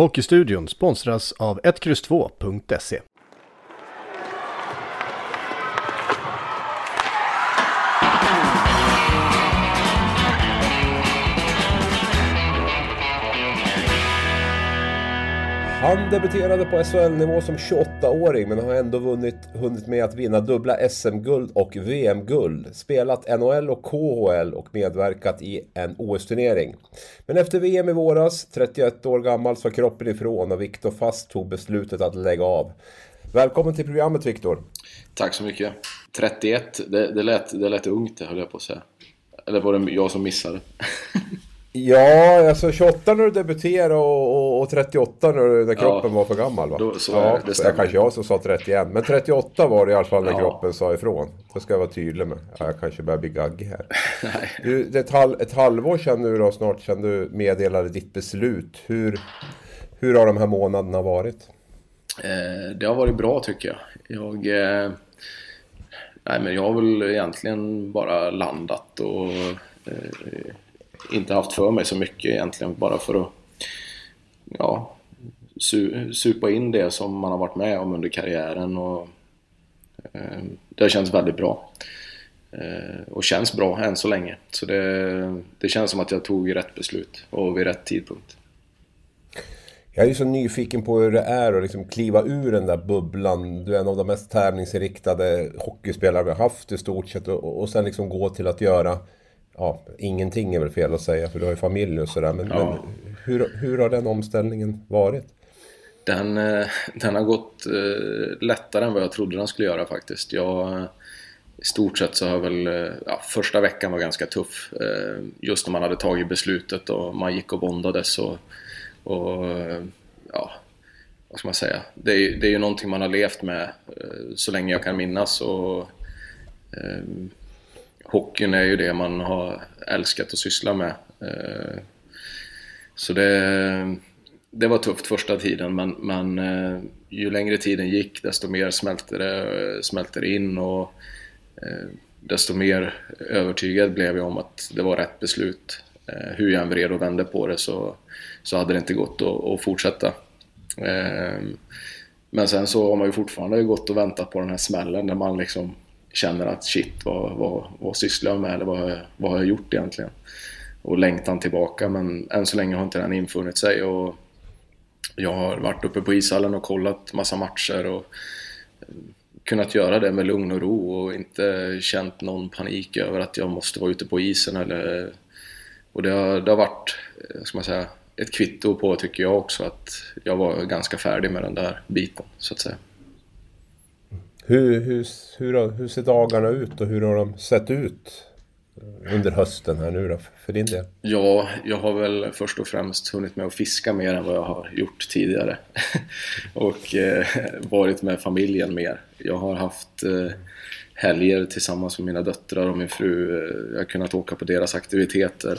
Hockeystudion sponsras av 1X2.se. Han debuterade på SHL-nivå som 28-åring men har ändå vunnit, hunnit med att vinna dubbla SM-guld och VM-guld. Spelat NHL och KHL och medverkat i en OS-turnering. Men efter VM i våras, 31 år gammal, så kroppen ifrån och Viktor Fast tog beslutet att lägga av. Välkommen till programmet Viktor! Tack så mycket! 31, det, det, lät, det lät ungt det höll jag på att säga. Eller var det jag som missade? Ja, alltså 28 när du debuterade och, och, och 38 när, när kroppen ja, var för gammal va? Då, så ja, det, det kanske jag som sa 31. Men 38 var det i alla fall när ja. kroppen sa ifrån. Det ska jag vara tydlig med. Ja, jag kanske börjar bli gaggig här. Du, det ett, halv, ett halvår sedan nu då snart sedan du meddelade ditt beslut. Hur, hur har de här månaderna varit? Eh, det har varit bra tycker jag. Jag... Eh, nej men jag har väl egentligen bara landat och... Eh, inte haft för mig så mycket egentligen bara för att ja, su supa in det som man har varit med om under karriären och eh, det har känts väldigt bra. Eh, och känns bra än så länge. Så det, det känns som att jag tog rätt beslut och vid rätt tidpunkt. Jag är ju så nyfiken på hur det är att liksom kliva ur den där bubblan. Du är en av de mest tävlingsinriktade hockeyspelare vi har haft i stort sett. Och, och sen liksom gå till att göra ja, ingenting är väl fel att säga för du har ju familj och sådär. Men, ja. men hur, hur har den omställningen varit? Den, eh, den har gått eh, lättare än vad jag trodde den skulle göra faktiskt. Jag, I stort sett så har väl, eh, ja, första veckan var ganska tuff. Just när man hade tagit beslutet och man gick och bondades och, och ja, vad ska man säga? Det är, det är ju någonting man har levt med så länge jag kan minnas och hockeyn är ju det man har älskat att syssla med. Eh, så det, det var tufft första tiden men, men eh, ju längre tiden gick desto mer smälte det, eh, smälte in och desto mer övertygad blev jag om att det var rätt beslut. Hur jag än vred och vände på det så, så hade det inte gått att, att fortsätta. Men sen så har man ju fortfarande gått och väntat på den här smällen där man liksom känner att shit, vad, vad, vad sysslar jag med eller vad, vad har jag gjort egentligen? Och längtan tillbaka men än så länge har inte den infunnit sig och jag har varit uppe på ishallen och kollat massa matcher och eh, kunnat göra det med lugn och ro och inte känt någon panik över att jag måste vara ute på isen eller och det har, det har varit, eh, ska man säga, ett kvitto på tycker jag också att jag var ganska färdig med den där biten så att säga. Hur, hur, hur, hur ser dagarna ut och hur har de sett ut under hösten här nu då, för din del? Ja, jag har väl först och främst hunnit med att fiska mer än vad jag har gjort tidigare. och eh, varit med familjen mer. Jag har haft eh, helger tillsammans med mina döttrar och min fru. Jag har kunnat åka på deras aktiviteter.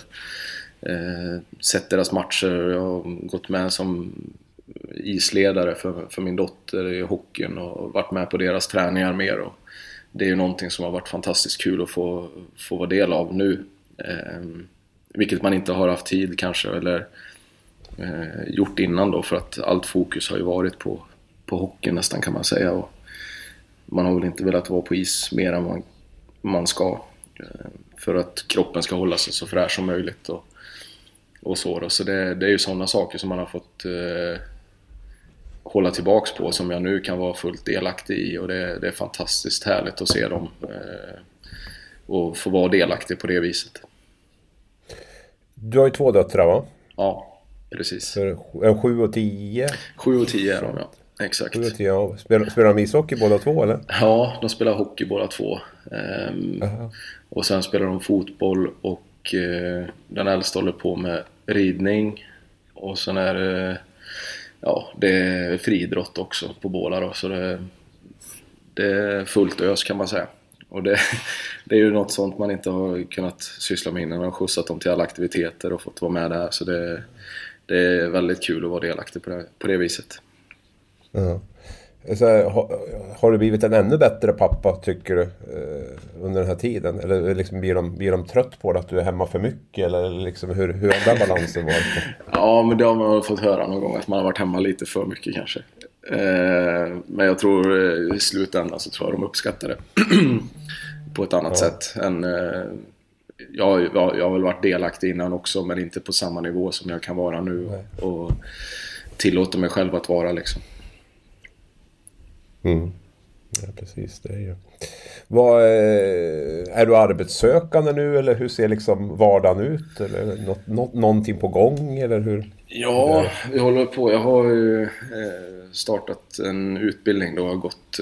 Eh, sett deras matcher. och Jag har gått med som isledare för, för min dotter i hockeyn och varit med på deras träningar mer. Och det är ju någonting som har varit fantastiskt kul att få, få vara del av nu. Eh, vilket man inte har haft tid kanske eller eh, gjort innan då för att allt fokus har ju varit på, på hockeyn nästan kan man säga. Och man har väl inte velat vara på is mer än man, man ska. Eh, för att kroppen ska hålla sig så fräsch som möjligt. Och, och så då. Så det, det är ju sådana saker som man har fått eh, hålla tillbaks på som jag nu kan vara fullt delaktig i och det, det är fantastiskt härligt att se dem eh, och få vara delaktig på det viset. Du har ju två döttrar va? Ja, precis. En sju och tio? Sju och tio är de ja. Exakt. Sju och tio, ja. Spelar, spelar de ishockey båda två eller? Ja, de spelar hockey båda två. Ehm, och sen spelar de fotboll och eh, den äldsta håller på med ridning. Och sen är det ja, det är friidrott också på båda då, så det, det är fullt ös kan man säga. Och det, det är ju något sånt man inte har kunnat syssla med innan. Man har skjutsat dem till alla aktiviteter och fått vara med där. Så det, det är väldigt kul att vara delaktig på det, på det viset. Ja. Så här, har, har, du blivit en ännu bättre pappa tycker du eh, under den här tiden? Eller liksom, blir, de, blir de trött på det att du är hemma för mycket? Eller liksom, hur, hur har den balansen varit? ja, men det har man fått höra någon gång att man har varit hemma lite för mycket kanske. Eh, men jag tror eh, i slutändan så tror jag de uppskattar det. på ett annat ja. sätt än... Eh, jag, jag, jag har väl varit delaktig innan också men inte på samma nivå som jag kan vara nu. Nej. Och tillåter mig själv att vara liksom. Mm. Ja, precis. Det är ju... Vad, eh, är du arbetssökande nu eller hur ser liksom vardagen ut? Eller något, något, någonting på gång eller hur? Ja, vi håller på. Jag har ju eh, startat en utbildning då. Jag har gått...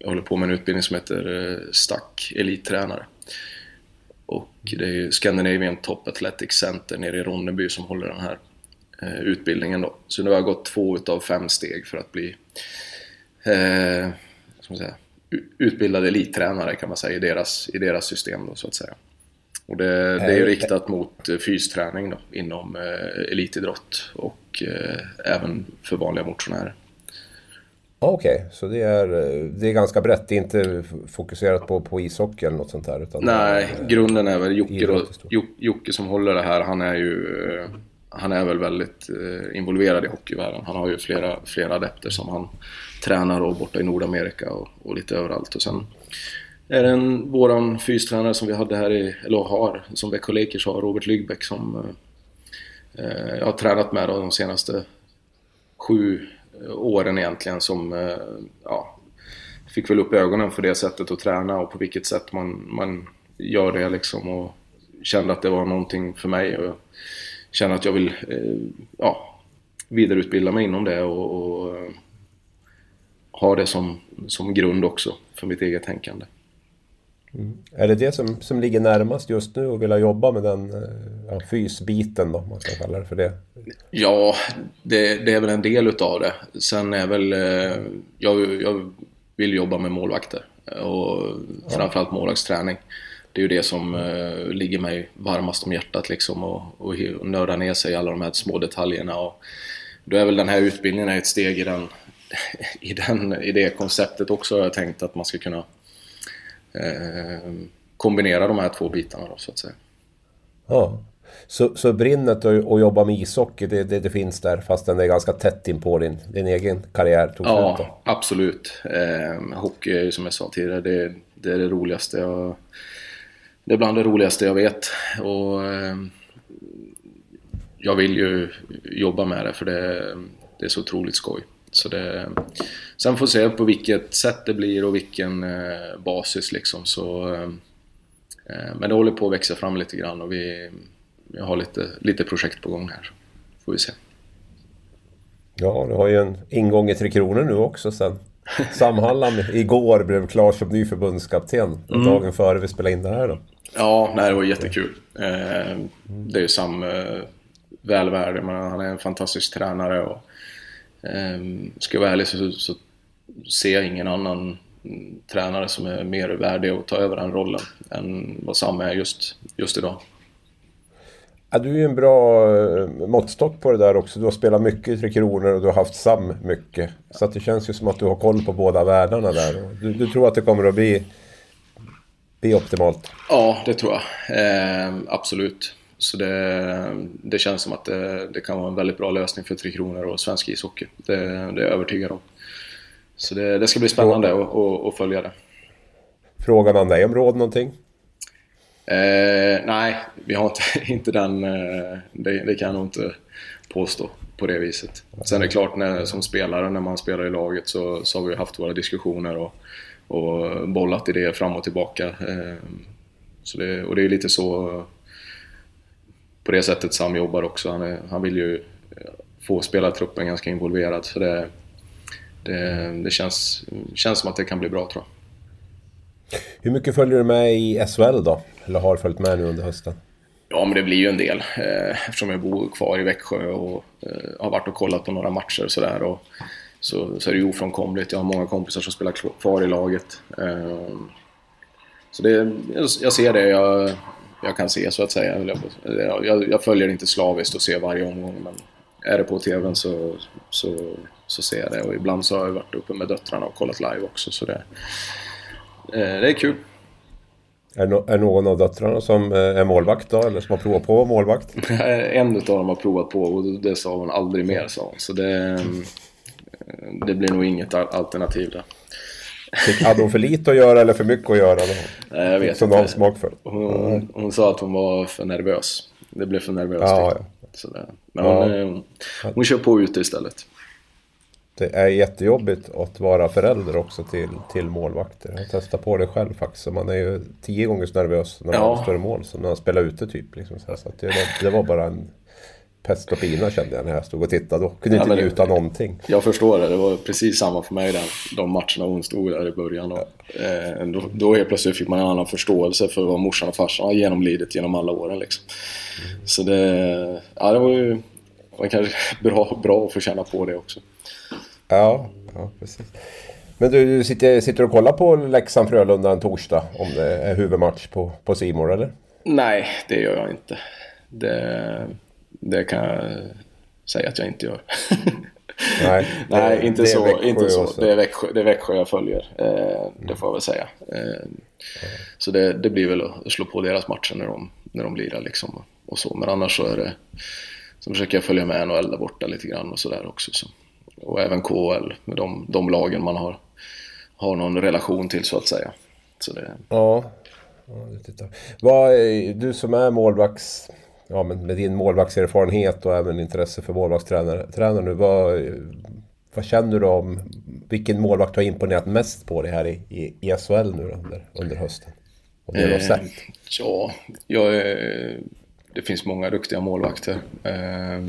Jag håller på med en utbildning som heter Stack Elittränare. Och det är ju Scandinavian Top Athletic Center nere i Ronneby som håller den här utbildningen då. Så nu har jag gått två utav fem steg för att bli eh, ska man säga, utbildade elittränare kan man säga i deras, i deras system då, så att säga. Och det, det är riktat mot eh, fysträning då, inom eh, elitidrott och eh, även för vanliga motionärer. Okej, okay, så det är, det är ganska brett. Det är inte fokuserat på, på ishockey eller något sånt där? Utan Nej, grunden är väl Jocke, då, Jocke som håller det här. Han är ju han är väl väldigt involverad i hockeyvärlden. Han har ju flera, flera adepter som han tränar och borta i Nordamerika och, och lite överallt. Och sen är det en, våran fystränare som vi hade här i, eller har, som Växjö Lakers har, Robert Lygbäck som eh, jag har tränat med då, de senaste sju eh, åren egentligen som eh, ja, fick väl upp ögonen för det sättet att träna och på vilket sätt man, man gör det liksom och kände att det var någonting för mig och kände att jag vill eh, ja, vidareutbilda mig inom det och, och eh, ha det som, som grund också för mitt eget tänkande. Mm. Är det det som, som ligger närmast just nu och vilja jobba med den eh, ja, fysbiten då, man kan kalla det för det? Ja, det, det är väl en del utav det. Sen är väl, eh, jag, jag vill jobba med målvakter och ja. framförallt målvaktsträning. Det är ju det som eh, ligger mig varmast om hjärtat liksom och, och, och nörda ner sig i alla de här små detaljerna. Och då är väl den här utbildningen ett steg i den, i, den, i det konceptet också har jag tänkt att man ska kunna eh, kombinera de här två bitarna då, så att säga. Ja. Så, så brinnet att jobba med ishockey, det, det, det, finns där fastän det är ganska tätt in på din, din egen karriär tog Ja, absolut. Eh, hockey är ju som jag sa tidigare, det, det, är det roligaste jag... Det är bland det roligaste jag vet. Och eh, jag vill ju jobba med det för det, det är så otroligt skoj. Så det, sen får vi se på vilket sätt det blir och vilken eh, basis liksom. Så, eh, men det håller på att växa fram lite grann och vi, vi har lite, lite projekt på gång här. Får vi se. Ja, du har ju en ingång i Tre Kronor nu också sen. Samhallan igår blev klar som ny förbundskapten. Mm. Dagen före vi spelade in det här då. Ja, nej, det var jättekul. Eh, det är ju Sam eh, väl värd. Han är en fantastisk tränare och Um, ska jag vara ärlig så, så ser jag ingen annan tränare som är mer värdig att ta över den rollen än vad Sam är just, just idag. Ja, du är ju en bra eh, måttstock på det där också. Du har spelat mycket i Tre Kronor och du har haft Sam mycket. Så att det känns ju som att du har koll på båda världarna där. Du, du tror att det kommer att bli, bli optimalt? Ja, det tror jag. Eh, absolut. Så det, det känns som att det, det, kan vara en väldigt bra lösning för Tre Kronor och svensk ishockey. Det, det är jag övertygad om. Så det, det ska bli spännande att följa det. Frågar man dig om råd någonting? Eh, nej, vi har inte, inte den... Eh, det, det, kan jag nog inte påstå på det viset. Sen är det klart, när, som spelare, när man spelar i laget så, så har vi haft våra diskussioner och, och bollat idéer fram och tillbaka. Eh, så det, och det är lite så på det sättet Sam jobbar också. Han, är, han vill ju eh, få spelartruppen ganska involverad. Så det, det, det känns, känns som att det kan bli bra tror jag. Hur mycket följer du med i SHL då? Eller har följt med nu under hösten? Ja, men det blir ju en del eh, eftersom jag bor kvar i Växjö och eh, har varit och kollat på några matcher och sådär. Så, så är det ju ofrånkomligt. Jag har många kompisar som spelar kvar i laget. Så det, jag ser det. Jag, jag kan se så att säga. Jag, jag, jag följer inte slaviskt och ser varje omgång men är det på TVn så, så, så ser jag det och ibland så har jag varit uppe med döttrarna och kollat live också så det, eh, det är kul. Är, no är någon av döttrarna som eh, är målvakt då, eller som har provat på målvakt? en av dem har provat på och det sa hon aldrig mer sa hon. Så det, det blir nog inget alternativ där. Hade hon för lite att göra eller för mycket att göra? Då? Nej, jag vet som inte. smak för. Hon, hon, sa att hon var för nervös. Det blev för nervöst. Ja, ja. Så det, men hon, ja. hon, hon kör på ute istället. Det är jättejobbigt att vara förälder också till, till målvakter. Jag testar på det själv faktiskt. Man är ju tio gånger så nervös när man ja. står i mål som när man spelar ute typ. Liksom. Så det, det var bara en pest och pina kände jag när jag stod och tittade och kunde ja, inte njuta någonting. Jag förstår det, det var precis samma för mig där, de matcherna hon stod där i början. Och, eh, då, då helt plötsligt fick man en annan förståelse för vad morsan och farsan har genomlidit genom alla åren. Liksom. Mm. Så det, ja, det var ju var kanske bra, bra att få känna på det också. Ja, ja precis. Men du sitter, sitter och kollar på Leksand-Frölunda en torsdag om det är huvudmatch på, på Simor eller? Nej, det gör jag inte. Det, det kan jag säga att jag inte gör. Nej, Nej inte, så, inte så. Det är, Växjö, det är Växjö jag följer. Eh, det får jag väl säga. Eh, så det, det, blir väl att slå på deras matcher när de, när de lirar liksom. Och så. Men annars så är det... Så försöker jag följa med NHL där borta lite grann och sådär också. Så. Och även KL med de, de lagen man har, har någon relation till så att säga. Så det... Ja. ja Vad, du som är målvakts ja, men med din målvaktserfarenhet och även intresse för målvaktstränare nu. Vad, vad känner du om vilken målvakt har imponerat mest på dig här i, i, i SHL nu under, under hösten? Om det eh, sett? Ja, jag, det finns många duktiga målvakter. Eh,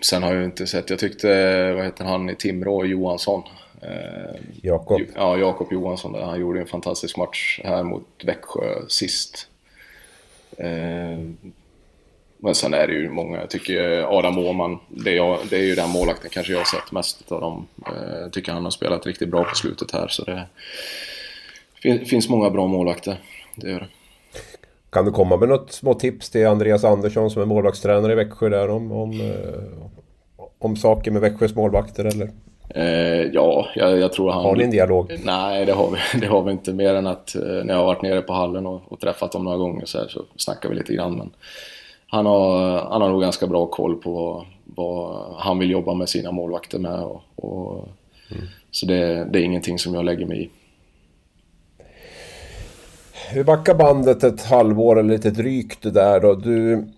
sen har jag inte sett, jag tyckte, vad heter han i Timrå, Johansson. Eh, Jakob. Ja, Jakob Johansson. Han gjorde en fantastisk match här mot Växjö sist. Eh, men sen är det ju många, jag tycker Adam Åhman, det, är, det är ju den målvakten kanske jag har sett mest av dem. Eh, jag eh, tycker han har spelat riktigt bra på slutet här så det finns många bra målvakter. Det gör det. Kan du komma med något små tips till Andreas Andersson som är målvaktstränare i Växjö där om, om, eh, om saker med Växjös målvakter eller? Eh, ja, jag, jag, tror han... Har ni en dialog? Nej, det har vi, det har vi inte. Mer än att eh, när jag har varit nere på hallen och, och träffat dem några gånger så, här, så snackar vi lite grann. Men han, har, han har nog ganska bra koll på vad, vad han vill jobba med sina målvakter med. Och, och mm. Så det, det är ingenting som jag lägger mig i. Vi backar bandet ett halvår eller lite drygt där då. Du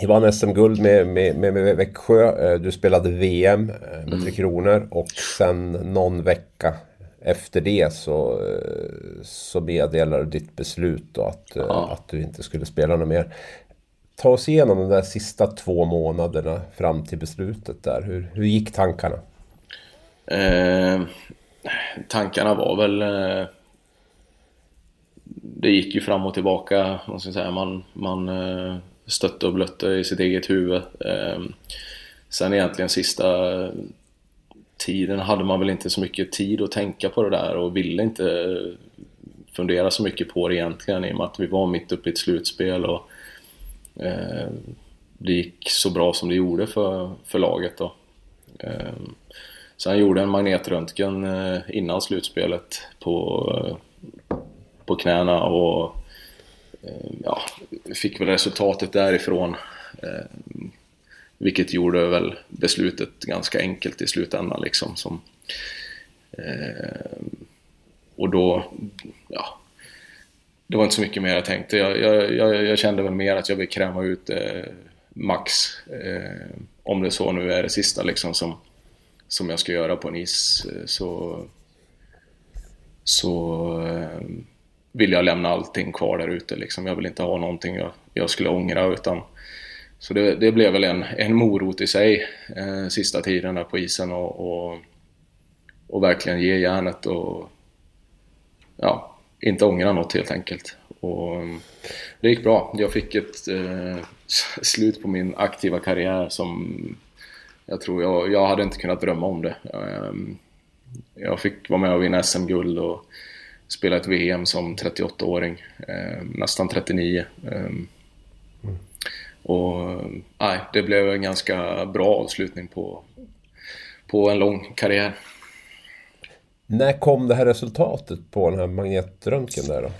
ni vann SM-guld med, med, med, med Växjö. Eh, du spelade VM eh, med mm. Tre Kronor och sen någon vecka efter det så, eh, så meddelade du ditt beslut då att, ja. att du inte skulle spela något mer. Ta oss igenom de där sista två månaderna fram till beslutet där. Hur, hur gick tankarna? Eh, tankarna var väl... Eh, det gick ju fram och tillbaka. Måste jag säga. Man, man eh, stötte och blötte i sitt eget huvud. Ehm, sen egentligen sista tiden hade man väl inte så mycket tid att tänka på det där och ville inte fundera så mycket på det egentligen i och med att vi var mitt uppe i ett slutspel och eh, det gick så bra som det gjorde för, för laget då. Eh, sen gjorde en magnetröntgen eh, innan slutspelet på, eh, på knäna och Eh, ja, fick väl resultatet därifrån. Eh, vilket gjorde väl beslutet ganska enkelt i slutändan liksom. Som, eh, och då, ja, det var inte så mycket mer jag tänkte. Jag, jag, jag, jag kände väl mer att jag vill kräma ut eh, max. Eh, om det så nu är det sista liksom som, som jag ska göra på en is. Eh, så, så eh, vill jag lämna allting kvar där ute. Liksom. Jag vill inte ha någonting jag, jag skulle ångra. Utan, så det, det, blev väl en, en morot i sig eh, sista tiden där på isen och, och, och, verkligen ge järnet och ja, inte ångra något helt enkelt. Och, eh, det gick bra. Jag fick ett eh, slut på min aktiva karriär som jag tror jag, jag hade inte kunnat drömma om det. Eh, jag fick vara med och vinna SM-guld och spela ett VM som 38-åring, eh, nästan 39. Eh, mm. Och nej, det blev en ganska bra avslutning på, på en lång karriär. När kom det här resultatet på den här magnetröntgen där då?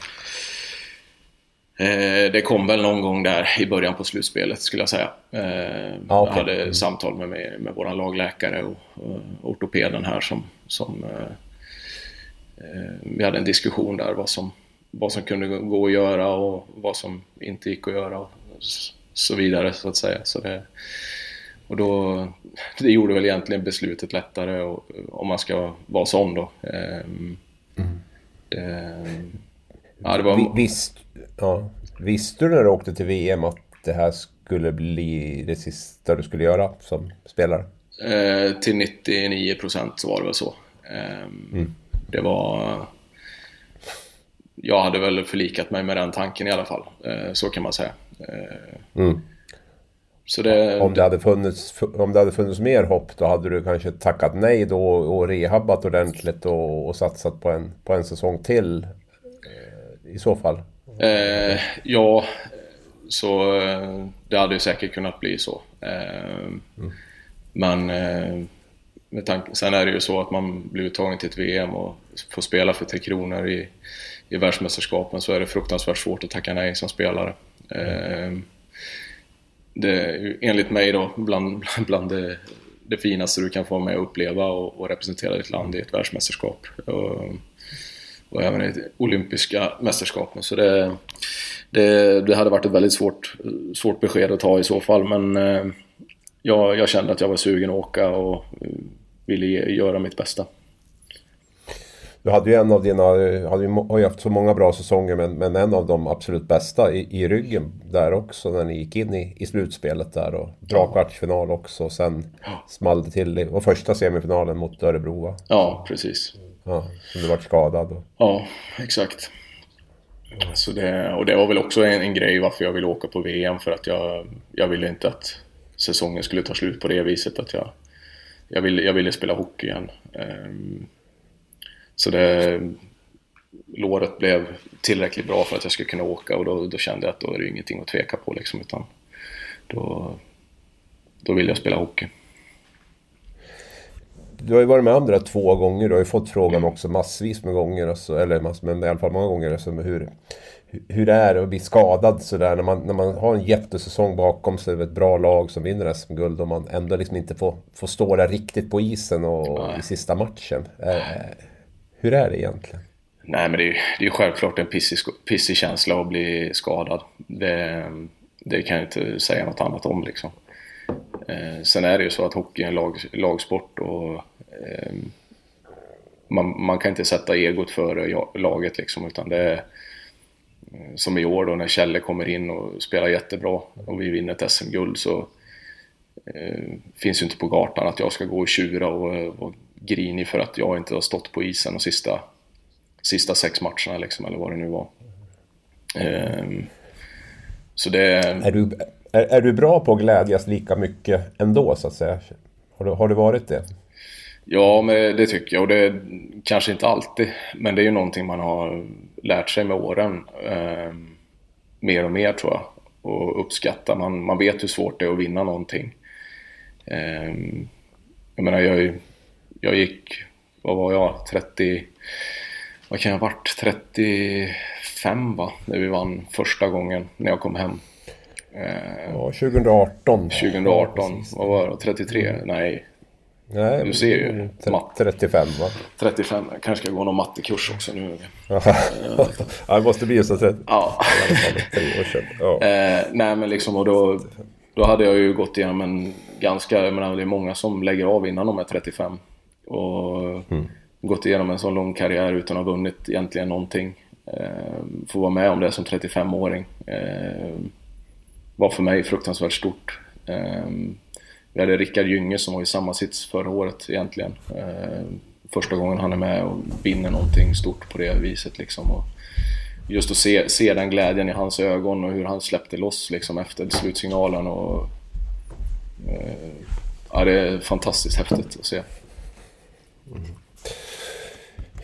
Eh, det kom väl någon gång där i början på slutspelet skulle jag säga. Eh, ah, okay. Jag hade samtal med, med, med vår lagläkare och, och ortopeden här som, som eh, vi hade en diskussion där vad som, vad som kunde gå att göra och vad som inte gick att göra och så vidare så att säga. Så det, och då, det gjorde väl egentligen beslutet lättare och, om man ska vara sån då. Eh, mm. det, ja, det var... Visst, Ja. Visste du när du åkte till VM att det här skulle bli det sista du skulle göra som spelare? Eh, till 99% så var det väl så. Eh, mm. Det var... Jag hade väl förlikat mig med den tanken i alla fall. Eh, så kan man säga. Eh, mm. Det, om, det hade funnits, om det hade funnits mer hopp då hade du kanske tackat nej då och rehabbat ordentligt och, och satsat på en, på en säsong till eh, i så fall? Eh, ja, så det hade ju säkert kunnat bli så. Eh, mm. Men eh, med tanke, sen är det ju så att man blir uttagen till ett VM och får spela för Tre Kronor i, i världsmästerskapen så är det fruktansvärt svårt att tacka nej som spelare. Mm. Det, enligt mig då, bland, bland det, det finaste du kan få med att uppleva och, och representera ditt land i ett världsmästerskap. Och, och även i olympiska mästerskapen. Så det, det, det, hade varit ett väldigt svårt, svårt besked att ta i så fall. Men eh, jag, jag, kände att jag var sugen att åka och ville göra mitt bästa. Du hade ju en av dina, hade ju, har ju haft så många bra säsonger men, men en av de absolut bästa i, i ryggen där också när ni gick in i, i slutspelet där och bra kvartsfinal också och sen ja. small det till och första semifinalen mot Örebro va? Ja, precis. Ja, du vart skadad. Ja, exakt. Så det, och det var väl också en, en, grej varför jag ville åka på VM för att jag, jag ville inte att säsongen skulle ta slut på det viset att jag, jag, ville, jag ville spela hockey igen. Ehm, så det, låret blev tillräckligt bra för att jag skulle kunna åka och då, då kände jag att då är det ingenting att tveka på liksom utan då, då vill jag spela hockey du har ju varit med om det där två gånger. Du har ju fått frågan också massvis med gånger. Alltså, eller massvis, men i alla fall många gånger. Alltså, hur, hur det är att bli skadad sådär när man, när man har en jättesäsong bakom sig. Ett bra lag som vinner SM-guld och man ändå liksom inte får, får stå där riktigt på isen och i sista matchen. Eh, hur är det egentligen? Nej men det är ju det är självklart en pissig, pissig känsla att bli skadad. Det, det kan jag inte säga något annat om liksom. Eh, sen är det ju så att hockey är en lag, lagsport och eh, man, man, kan inte sätta egot före laget liksom utan det är Eh, som i år då när Kjelle kommer in och spelar jättebra och vi vinner ett SM-guld så eh, finns ju inte på gatan att jag ska gå och tjura och eh, vara grinig för att jag inte har stått på isen de sista, sista sex matcherna liksom eller vad det nu var. Eh, så det... Är du, är, är du bra på att glädjas lika mycket ändå så att säga? Har du, har du varit det? Ja, men det tycker jag. Och det kanske inte alltid. Men det är ju någonting man har lärt sig med åren. Eh, mer och mer tror jag. Och uppskatta. Man, man vet hur svårt det är att vinna någonting. Eh, jag menar, jag, jag gick, vad var jag, 30... Vad kan jag ha varit? 35 va? När vi vann första gången när jag kom hem. Ja, 2018. 2018, vad var det? 33? Mm. Nej. Nej, du ser ju. 35 va? 35, jag kanske ska gå någon mattekurs också nu. ja, det måste bli så 30. Ja. tre år sedan. Ja. Eh, nej men liksom och då, då hade jag ju gått igenom en ganska, jag menar det är många som lägger av innan de är 35. Och mm. gått igenom en sån lång karriär utan att ha vunnit egentligen någonting. Eh, få vara med om det som 35-åring. Eh, var för mig fruktansvärt stort. Ehm, vi hade Rickard Gynge som var i samma sits förra året egentligen. Eh, första gången han är med och vinner någonting stort på det viset liksom. Och just att se, se den glädjen i hans ögon och hur han släppte loss liksom efter slutsignalen och... Eh, ja, det är fantastiskt häftigt att se. Mm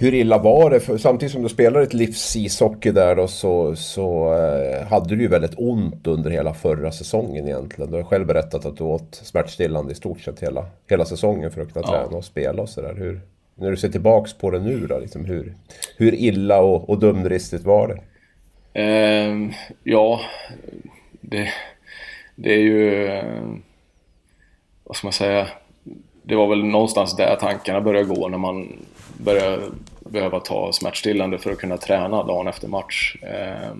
hur illa var det? För samtidigt som du spelar ett livs ishockey där då så, så eh, hade du ju väldigt ont under hela förra säsongen egentligen. Du har själv berättat att du åt smärtstillande i stort sett hela, hela säsongen för att kunna ja. träna och spela och sådär. När du ser tillbaks på det nu då, liksom, hur, hur illa och, och dumdristigt var det? Eh, ja, det, det är ju... Vad ska man säga? Det var väl någonstans där tankarna började gå när man började behöva ta smärtstillande för att kunna träna dagen efter match. Eh,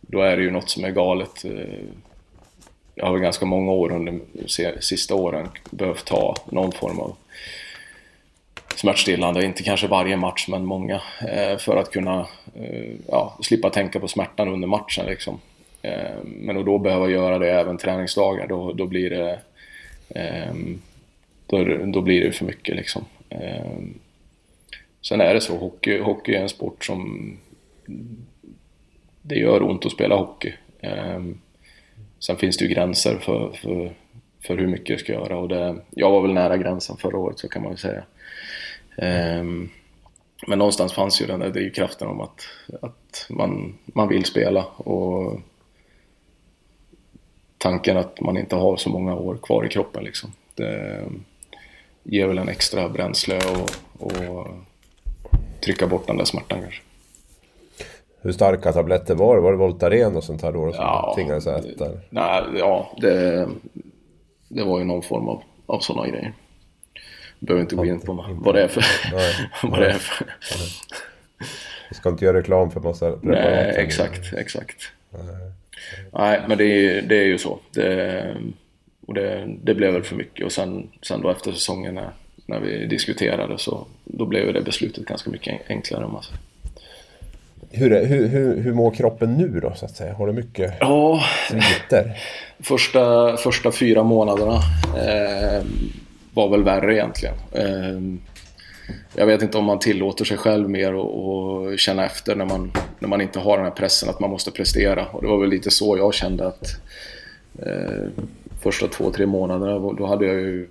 då är det ju något som är galet. Eh, jag har ganska många år under de sista åren behövt ta någon form av smärtstillande, inte kanske varje match men många, eh, för att kunna eh, ja, slippa tänka på smärtan under matchen. Liksom. Eh, men att då behöva göra det även träningsdagar, då, då blir det ehm, då, då blir det för mycket. Liksom. Ehm, Sen är det så, hockey, hockey är en sport som det gör ont att spela hockey. Ehm, sen finns det ju gränser för, för, för hur mycket jag ska göra och det, jag var väl nära gränsen förra året så kan man väl säga. Ehm, men någonstans fanns ju den där drivkraften om att, att man, man vill spela och tanken att man inte har så många år kvar i kroppen liksom. Det ger väl en extra bränsle och, och trycka bort den där smärtan kanske. Hur starka tabletter var det? Var det Voltaren och sånt här då som ja, tvingades äta? Nej, ja, det, det var ju någon form av, av sådana grejer behöver inte gå in på vad det är för... vad det är för. Vi ska inte göra reklam för massa preparat. Nej, exakt, exakt. Nej, Nej men det är, det är ju så. Det, och det, det blev väl för mycket och sen, sen då efter säsongen när, när vi diskuterade så då blev det beslutet ganska mycket enklare. Om man säger. Hur, hur, hur, hur mår kroppen nu då så att säga? Har du mycket ja, sviter? Första, första fyra månaderna eh, var väl värre egentligen. Ehm, jag vet inte om man tillåter sig själv mer och, känna efter när man, när man inte har den här pressen att man måste prestera. Och det var väl lite så jag kände att eh, första två, tre månaderna då hade jag ju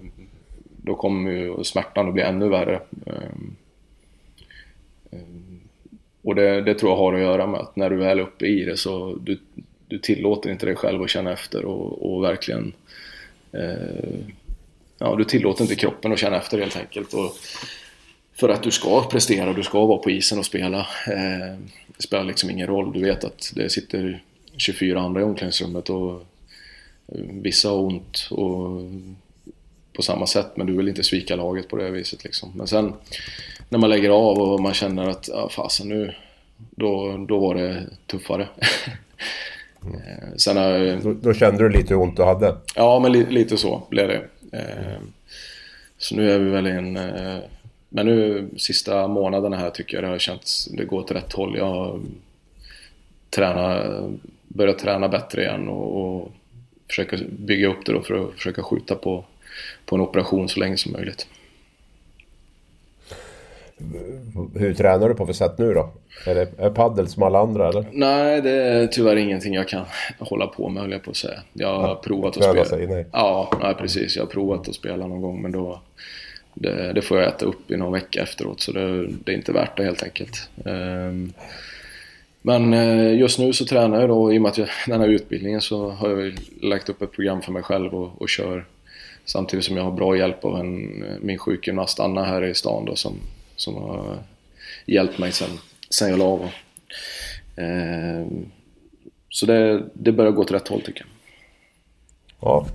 då kommer ju smärtan att bli ännu värre. Ehm, ehm, och det, det, tror jag har att göra med att när du väl är uppe i det så du, du tillåter inte dig själv att känna efter och, och verkligen eh, ja, du tillåter inte kroppen att känna efter helt enkelt. Och för att du ska prestera, du ska vara på isen och spela. Eh, det spelar liksom ingen roll. Du vet att det sitter 24 andra i omklädningsrummet och eh, vissa har ont och på samma sätt men du vill inte svika laget på det viset liksom. Men sen när man lägger av och man känner att ja, fasen nu då, då var det tuffare. Mm. Sen har, då, då, kände du lite hur ont du hade? Ja, men li, lite så blev det. Eh, så nu är vi väl i en... Eh, men nu sista månaderna här tycker jag det har känts, det går åt rätt håll. Jag har träna, börjat träna bättre igen och, och försöka bygga upp det då för att försöka skjuta på, på en operation så länge som möjligt. Hur tränar du på för sätt nu då? Är det är paddel som alla andra eller? Nej, det är tyvärr ingenting jag kan hålla på med höll jag på att säga. Jag har ja, provat att spela. Sig, nej. Ja, nej, precis. Jag har provat att spela någon gång men då det, det får jag äta upp i någon vecka efteråt så det, det är inte värt det helt enkelt. Um, men uh, just nu så tränar jag då, i och med att jag, den här utbildningen så har jag lagt upp ett program för mig själv och, och kör Samtidigt som jag har bra hjälp av en, min sjukgymnast Anna här i stan då som, som har hjälpt mig sen, sen jag la av. Eh, så det, det börjar gå åt rätt håll tycker jag. Ja.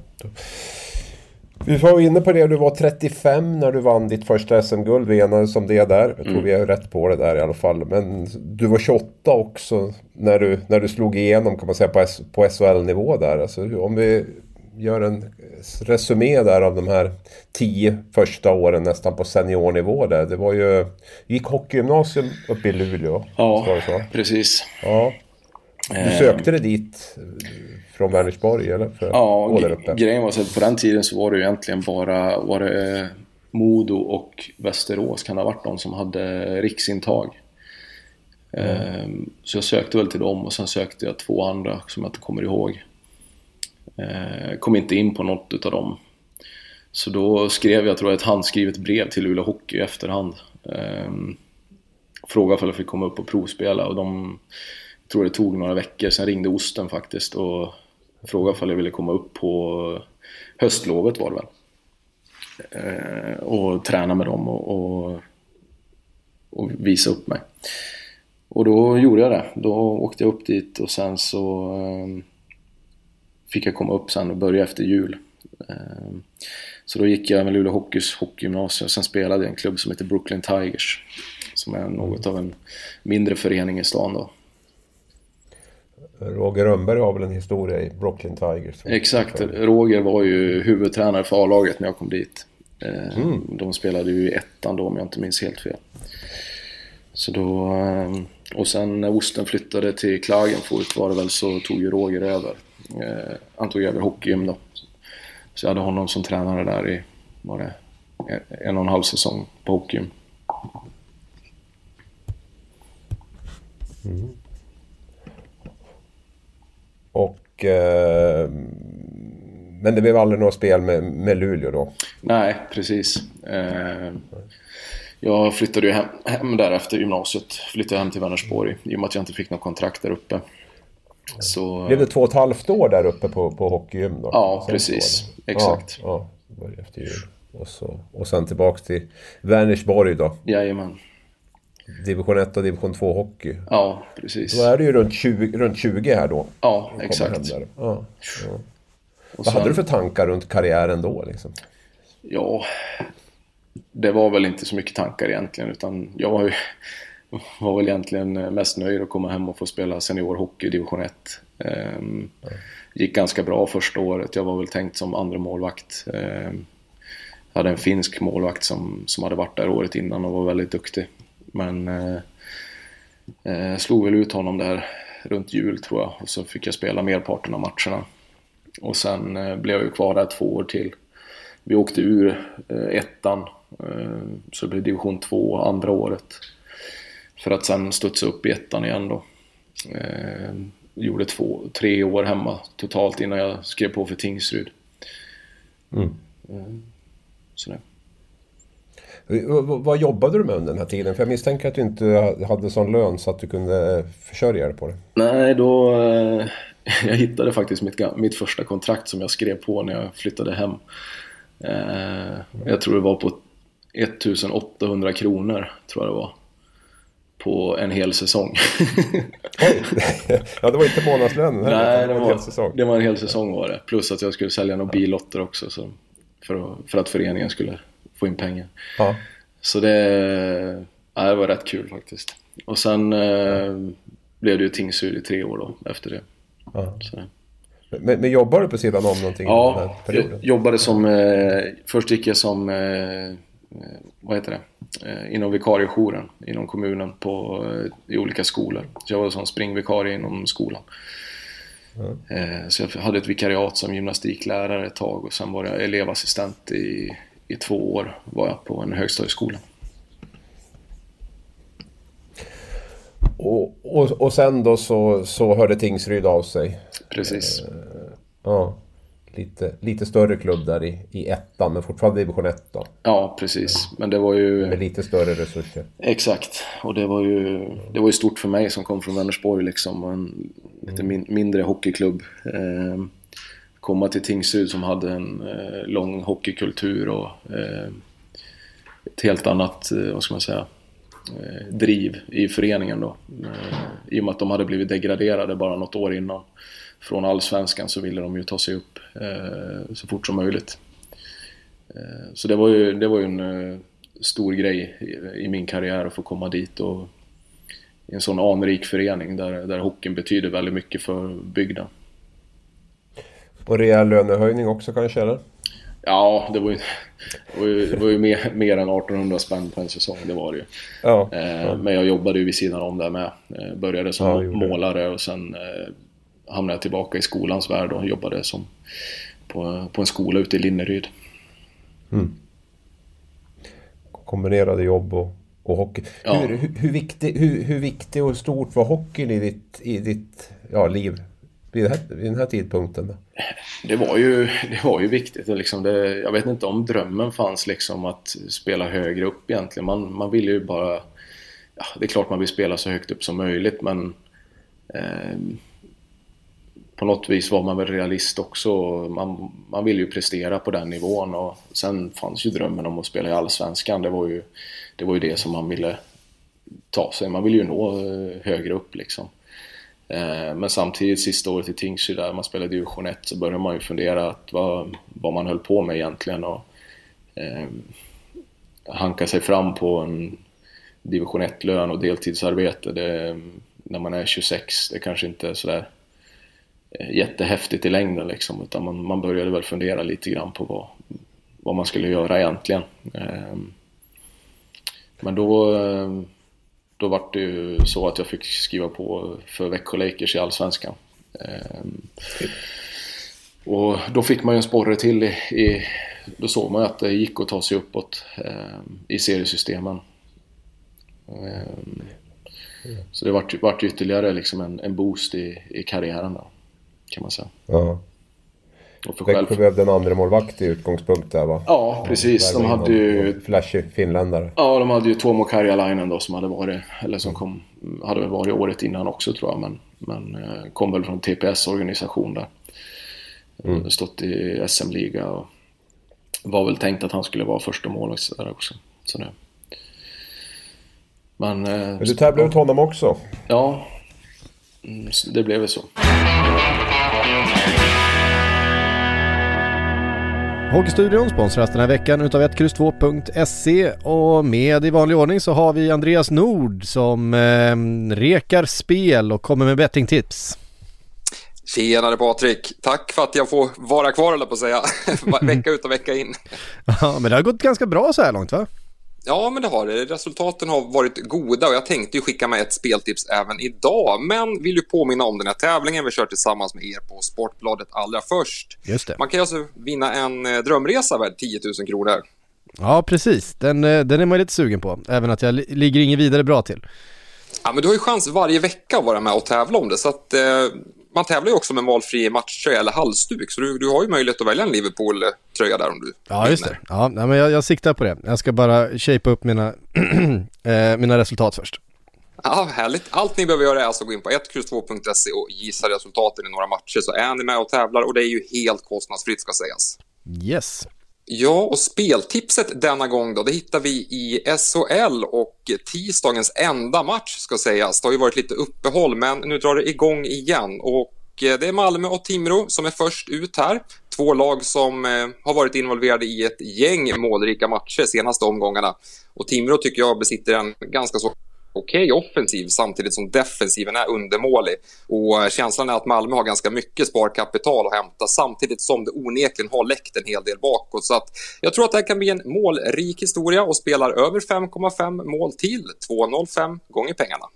Vi var inne på det, du var 35 när du vann ditt första SM-guld. Vi enades om det där. Jag tror mm. vi är rätt på det där i alla fall. Men du var 28 också när du, när du slog igenom kan man säga på, på SHL-nivå där. Alltså, om vi gör en resumé där av de här tio första åren nästan på seniornivå där. Det var ju... gick hockeygymnasium uppe i Luleå. Ja, precis. Ja. Du eh. sökte dig dit från Vänersborg eller? För ja, grejen var att på den tiden så var det ju egentligen bara var det Modo och Västerås kan det ha varit de som hade riksintag. Mm. Så jag sökte väl till dem och sen sökte jag två andra som jag inte kommer ihåg. Eh, kom inte in på något utav dem. Så då skrev jag, tror jag, ett handskrivet brev till Luleå Hockey i efterhand. Ehm, frågade om jag fick komma upp och provspela och de jag tror det tog några veckor, sen ringde Osten faktiskt och frågade om jag ville komma upp på höstlovet var det väl. Eh, och träna med dem och, och, och, visa upp mig. Och då gjorde jag det. Då åkte jag upp dit och sen så eh, fick jag komma upp sen och börja efter jul. Eh, så då gick jag med Luleå Hockeys hockeygymnasium och sen spelade jag i en klubb som heter Brooklyn Tigers. Som är något av en mindre förening i stan då. Roger Rönnberg har väl en historia i Brooklyn Tigers? Exakt, Roger var ju huvudtränare för A-laget när jag kom dit. Eh, mm. De spelade ju i ettan då om jag inte minns helt fel. Så då, eh, och sen när Osten flyttade till Klagenfurt var det väl så tog ju Roger över. Eh, han tog över hockeygym då. Så jag hade honom som tränare där i, var det, en och en halv säsong på hockeygym. Mm. Och... Eh, men det blev aldrig något spel med, med Luleå då? Nej, precis. Eh, jag flyttade ju hem, hem där efter gymnasiet. Flyttade hem till Vänersborg i och med att jag inte fick något kontrakt där uppe. Så... Blev det två och ett halvt år där uppe på, på hockeygym då? Ja, precis. Exakt. Ja, ja, efter jul. Och, så, och sen tillbaks till Vänersborg då? Jajamän. Division 1 och division 2 hockey. Ja, precis. Då är det ju runt 20, runt 20 här då. Ja, exakt. Ja, ja. Vad sen, hade du för tankar runt karriären då? Liksom? Ja, det var väl inte så mycket tankar egentligen utan jag var, ju, var väl egentligen mest nöjd att komma hem och få spela seniorhockey i division 1. Ehm, gick ganska bra första året. Jag var väl tänkt som andra målvakt. Ehm, jag hade en finsk målvakt som, som hade varit där året innan och var väldigt duktig. Men eh, eh, slog väl ut honom där runt jul tror jag och så fick jag spela merparten av matcherna. Och sen eh, blev jag ju kvar där två år till. Vi åkte ur eh, ettan eh, så det blev division 2 andra året. För att sen studsa upp i ettan igen då. Eh, gjorde två, tre år hemma totalt innan jag skrev på för Tingsryd. Mm. Eh, det. Vad jobbade du med under den här tiden? För jag misstänker att du inte hade sån lön så att du kunde försörja dig på det. Nej, då... Eh, jag hittade faktiskt mitt, mitt första kontrakt som jag skrev på när jag flyttade hem. Eh, jag tror det var på 1800 kronor, tror jag det var. På en hel säsong. Ja, det var inte månadslönen Nej, det var, en hel säsong. Det var en hel säsong var det. Plus att jag skulle sälja några billotter också. Så för, att, för att föreningen skulle få in pengar. Ja. Så det, ja, det var rätt kul faktiskt. Och sen eh, blev det ju Tingsryd i tre år då efter det. Ja. Men, men jobbar du på sidan om någonting? Ja, jag jobbade som... Eh, först gick jag som... Eh, vad heter det? Eh, inom vikariejouren inom kommunen på, eh, i olika skolor. Så jag var som springvikarie inom skolan. Mm. Så jag hade ett vikariat som gymnastiklärare ett tag och sen var jag elevassistent i i två år var jag på en högstadieskola. Och, och, och sen då så, så hörde Tingsryd av sig? Precis. Eh, ja. Lite, lite större klubb där i, i ettan, men fortfarande division 1 då? Ja, precis. Men det var ju... Med lite större resurser? Exakt. Och det var ju, det var ju stort för mig som kom från Vänersborg liksom. En lite min, mindre hockeyklubb. Eh, komma till Tingsryd som hade en eh, lång hockeykultur och eh, ett helt annat, eh, vad ska man säga, eh, driv i föreningen då. Eh, I och med att de hade blivit degraderade bara något år innan från allsvenskan så ville de ju ta sig upp eh, så fort som möjligt. så det var ju, det var ju en stor grej i, i min karriär att få komma dit och i en sån anrik förening där, där hockeyn betyder väldigt mycket för bygden. Och rejäl lönehöjning också kanske eller? Ja, det var ju, det var ju, det var ju mer, mer, än 1800 spänn på en säsong, det var det ju. Ja, eh, ja. Men jag jobbade ju vid sidan om där med. Eh, började som ja, målare och sen eh, hamnade jag tillbaka i skolans värld och jobbade som på, på en skola ute i Linneryd. Mm. Kombinerade jobb och, och hockey. Ja. Hur, hur, hur, viktig, hur, hur viktig och stort var hockeyn i ditt, i ditt ja, liv vid, här, vid den här tidpunkten? Det var ju, det var ju viktigt. Liksom det, jag vet inte om drömmen fanns liksom att spela högre upp egentligen. Man, man ville ju bara... ja, det är klart man vill spela så högt upp som möjligt men eh, på något vis var man väl realist också. Man, man ville ju prestera på den nivån och sen fanns ju drömmen om att spela i Allsvenskan. Det var ju det, var ju det som man ville ta sig. Man ville ju nå eh, högre upp liksom. Eh, men samtidigt sista året i Tingsryd där man spelade division 1 så började man ju fundera att vad, vad man höll på med egentligen och eh, hanka sig fram på en division 1-lön och deltidsarbete. Det, när man är 26, det kanske inte är sådär jättehäftigt i längden liksom, utan man, man började väl fundera lite grann på vad, vad man skulle göra egentligen. Eh, men då, eh, då var det ju så att jag fick skriva på för Växjö Lakers i Allsvenskan. Och då fick man ju en sporre till i, i då såg man ju att det gick att ta sig uppåt i seriesystemen. Så det vart, vart ytterligare liksom en, en boost i, i karriären då, kan man säga. Ja. Växjö behövde en andra målvakt i utgångspunkt där va? Ja, precis. De hade ju... Flashig finländare. Ja, de hade ju Tuomo Karjalainen då som hade varit, eller som kom, hade väl varit året innan också tror jag, men, men eh, kom väl från TPS-organisation där. Mm. Stått i SM-liga och var väl tänkt att han skulle vara första målvakt där också. Så det, men, eh, Men du tävlade mot honom också? Ja, mm, det blev så. Hockeystudion sponsras den här veckan utav 1X2.se och med i vanlig ordning så har vi Andreas Nord som eh, rekar spel och kommer med bettingtips. Tjenare Patrik! Tack för att jag får vara kvar eller på att säga. vecka ut och vecka in. Ja, men det har gått ganska bra så här långt va? Ja, men det har det. Resultaten har varit goda och jag tänkte ju skicka med ett speltips även idag. Men vill ju påminna om den här tävlingen vi kör tillsammans med er på Sportbladet allra först. Just det. Man kan ju alltså vinna en eh, drömresa värd 10 000 kronor. Ja, precis. Den, eh, den är man lite sugen på, även att jag ligger inget vidare bra till. Ja, men du har ju chans varje vecka att vara med och tävla om det, så att eh, man tävlar ju också med valfri matchtröja eller halsduk, så du, du har ju möjlighet att välja en Liverpool-tröja där om du Ja, just det. Ja, men jag, jag siktar på det. Jag ska bara shape upp mina, eh, mina resultat först. Ja, härligt. Allt ni behöver göra är alltså att gå in på 1X2.se och gissa resultaten i några matcher så är ni med och tävlar och det är ju helt kostnadsfritt ska sägas. Yes. Ja, och speltipset denna gång då, det hittar vi i SHL och tisdagens enda match ska sägas. Det har ju varit lite uppehåll, men nu drar det igång igen och eh, det är Malmö och Timrå som är först ut här. Två lag som eh, har varit involverade i ett gäng målrika matcher senaste omgångarna. Och Timrå tycker jag besitter en ganska så okej okay offensiv samtidigt som defensiven är undermålig. Och eh, känslan är att Malmö har ganska mycket sparkapital att hämta samtidigt som det onekligen har läckt en hel del bakåt. Så att jag tror att det här kan bli en målrik historia och spelar över 5,5 mål till 2,05 gånger pengarna.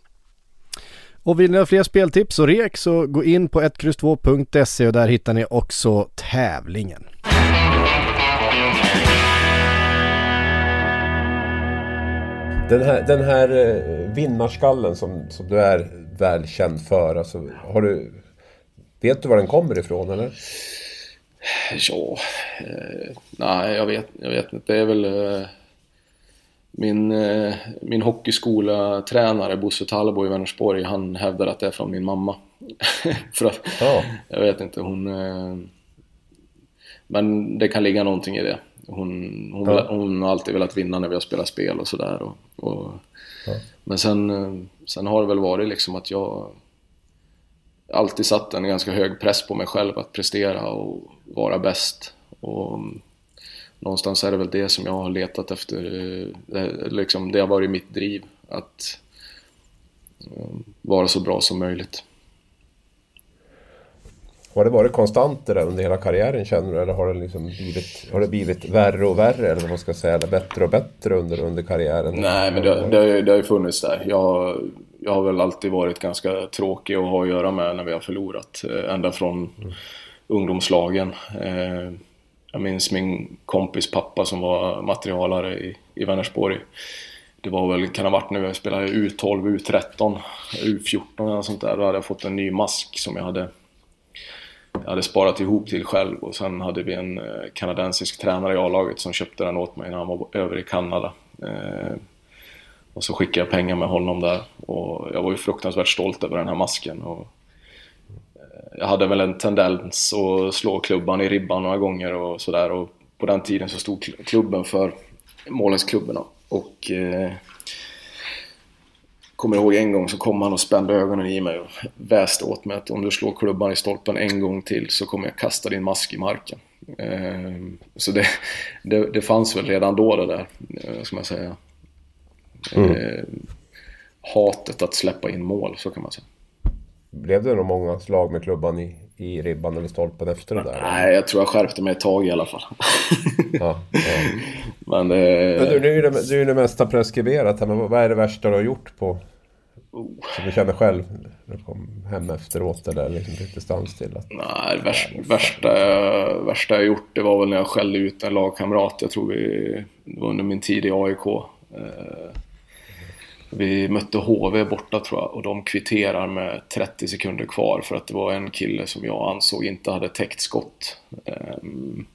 Och vill ni ha fler speltips och rek så gå in på 1X2.se och där hittar ni också tävlingen. Den här, den här eh, vinnarskallen som, som du är välkänd för, alltså, har du, vet du var den kommer ifrån eller? Ja, eh, nej jag vet, jag vet inte. Det är väl eh, min, eh, min hockeyskola-tränare Bosse Tallebo i Vänersborg, han hävdar att det är från min mamma. för att, ja. jag vet inte, hon... Eh, men det kan ligga någonting i det. Hon, hon, ja. hon har alltid velat vinna när vi har spelat spel och sådär. Och, och ja. Men sen, sen har det väl varit liksom att jag alltid satt en ganska hög press på mig själv att prestera och vara bäst. Och någonstans är det väl det som jag har letat efter. Det, liksom, det har varit mitt driv. Att eh, vara så bra som möjligt. Har det varit konstant det där under hela karriären känner du? Eller har det, liksom blivit, har det blivit värre och värre? Eller vad man ska säga, eller bättre och bättre under, under karriären? Nej, men det, det, det har ju funnits där. Jag, jag har väl alltid varit ganska tråkig att ha att göra med när vi har förlorat. Eh, ända från mm. ungdomslagen. Eh, jag minns min kompis pappa som var materialare i, i Vänersborg. Det var väl, kan ha varit när jag spelade U12, U13, U14 eller sånt där. Då hade jag fått en ny mask som jag hade jag hade sparat ihop till själv och sen hade vi en eh, kanadensisk tränare i A-laget som köpte den åt mig när han var över i Kanada. Eh, och så skickade jag pengar med honom där. Och jag var ju fruktansvärt stolt över den här masken. Och eh, jag hade väl en tendens att slå klubban i ribban några gånger och sådär. Och på den tiden så stod klubben för målensklubborna. Och eh, kommer ihåg en gång så kom han och spände ögonen i mig och väste åt mig att om du slår klubban i stolpen en gång till så kommer jag kasta din mask i marken. Eh, så det, det, det, fanns väl redan då det där, eh, ska man säga. Mm. Eh, hatet att släppa in mål, så kan man säga. Blev det nog många slag med klubban i, i ribban eller stolpen efter det där? Nej, jag tror jag skärpte mig ett tag i alla fall. ja, ja. Men, det... Men du, nu är det, det, är det mesta preskriberat här, men vad är det värsta du har gjort på Oh. Som du känner själv när du kom hem efteråt eller liksom lite standstill? Att... Nej, värsta, värsta, värsta jag gjort det var väl när jag skällde ut en lagkamrat. Jag tror vi, det var under min tid i AIK. Eh, vi mötte HV borta tror jag och de kvitterar med 30 sekunder kvar för att det var en kille som jag ansåg inte hade täckt skott. Mm.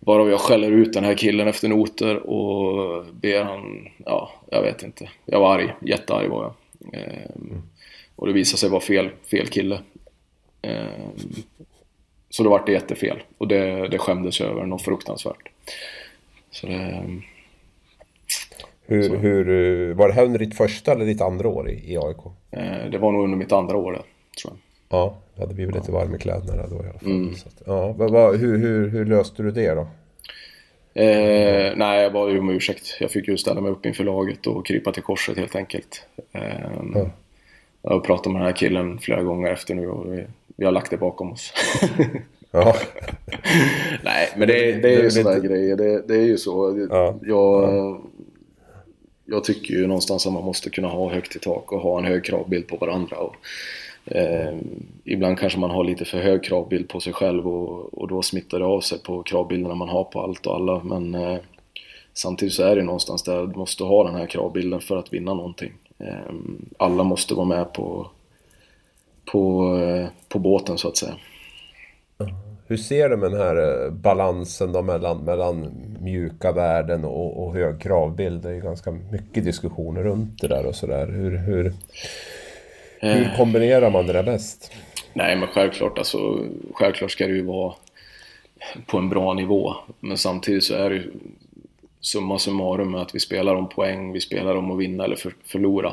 Varav jag skäller ut den här killen efter noter och ber han, ja, jag vet inte. Jag var arg, jättearg var jag. Ehm, och det visade sig vara fel, fel kille. Ehm, så då vart det jättefel och det, det skämdes över något fruktansvärt. Så det... Hur, så. hur, var det här under ditt första eller ditt andra år i, i AIK? Ehm, det var nog under mitt andra år, tror jag. Ja, det hade blivit lite varm i kläderna då i alla fall. Mm. Att, ja, vad, vad, hur, hur, hur löste du det då? Eh, nej, jag bad ju om ursäkt. Jag fick ju ställa mig upp inför laget och krypa till korset helt enkelt. Eh, ja. Jag har pratat med den här killen flera gånger efter nu och vi, vi har lagt det bakom oss. ja. nej, men det, det är ju sådana inte... grejer. Det, det, är ju så. Ja. Jag, jag tycker ju någonstans att man måste kunna ha högt i tak och ha en hög kravbild på varandra. Och, Eh, ibland kanske man har lite för hög kravbild på sig själv och, och då smittar det av sig på kravbilderna man har på allt och alla. Men eh, samtidigt så är det någonstans där du måste ha den här kravbilden för att vinna någonting. Eh, alla måste vara med på, på, eh, på båten så att säga. Mm. Hur ser du med den här eh, balansen då mellan, mellan mjuka värden och, och hög kravbild? Det är ju ganska mycket diskussioner runt det där och sådär. Hur, hur, hur eh. kombinerar man det där bäst? Nej, men självklart, alltså, självklart ska det ju vara på en bra nivå. Men samtidigt så är det ju summa summarum med att vi spelar om poäng, vi spelar om att vinna eller för, förlora.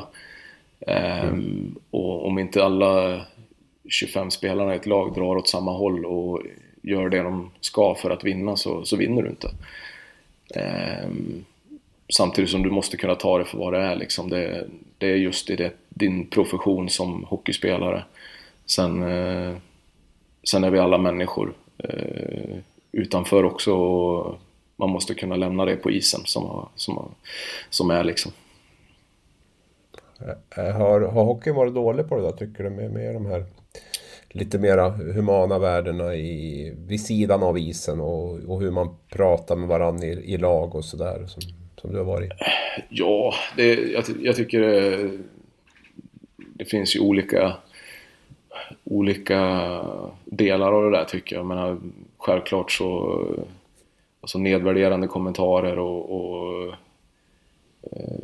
Ehm, mm. och om inte alla 25 spelarna i ett lag drar åt samma håll och gör det de ska för att vinna så, så vinner du inte. Um, samtidigt som du måste kunna ta det för vad det är. Liksom. Det, det är just i det, din profession som hockeyspelare. Sen, eh, sen är vi alla människor eh, utanför också och man måste kunna lämna det på isen som, som, som är liksom. Eh, har, har hockeyn varit dålig på det där tycker du med, med de här lite mera humana värdena i, vid sidan av isen och, och hur man pratar med varandra i, i lag och sådär? Som som du har varit? Ja, det, jag, jag tycker det, det, finns ju olika, olika delar av det där tycker jag. Men självklart så alltså nedvärderande kommentarer och, och eh,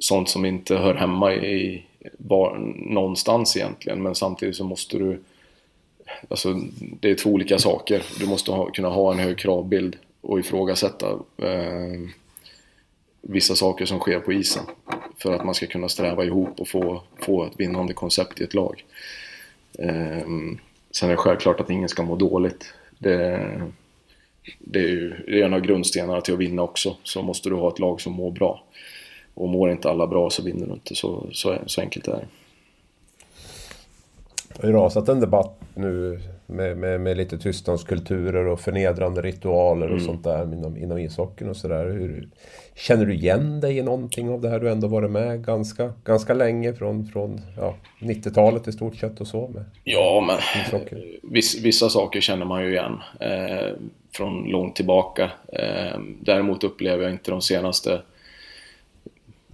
sånt som inte hör hemma i var, någonstans egentligen. Men samtidigt så måste du Alltså, det är två olika saker. Du måste ha, kunna ha en hög kravbild och ifrågasätta. Eh, vissa saker som sker på isen. För att man ska kunna sträva ihop och få, få ett vinnande koncept i ett lag. Eh, sen är det självklart att ingen ska må dåligt. Det, det är ju det är en av grundstenarna till att vinna också. Så måste du ha ett lag som mår bra. Och mår inte alla bra så vinner du inte. Så, så, så enkelt är det. Det har ju rasat en debatt nu med, med, med lite tystnadskulturer och förnedrande ritualer och mm. sånt där inom, inom ishockeyn och sådär. Känner du igen dig i någonting av det här? Du har ändå varit med ganska, ganska länge från, från ja, 90-talet i stort sett och så med. Ja, men viss, vissa saker känner man ju igen eh, från långt tillbaka. Eh, däremot upplever jag inte de senaste,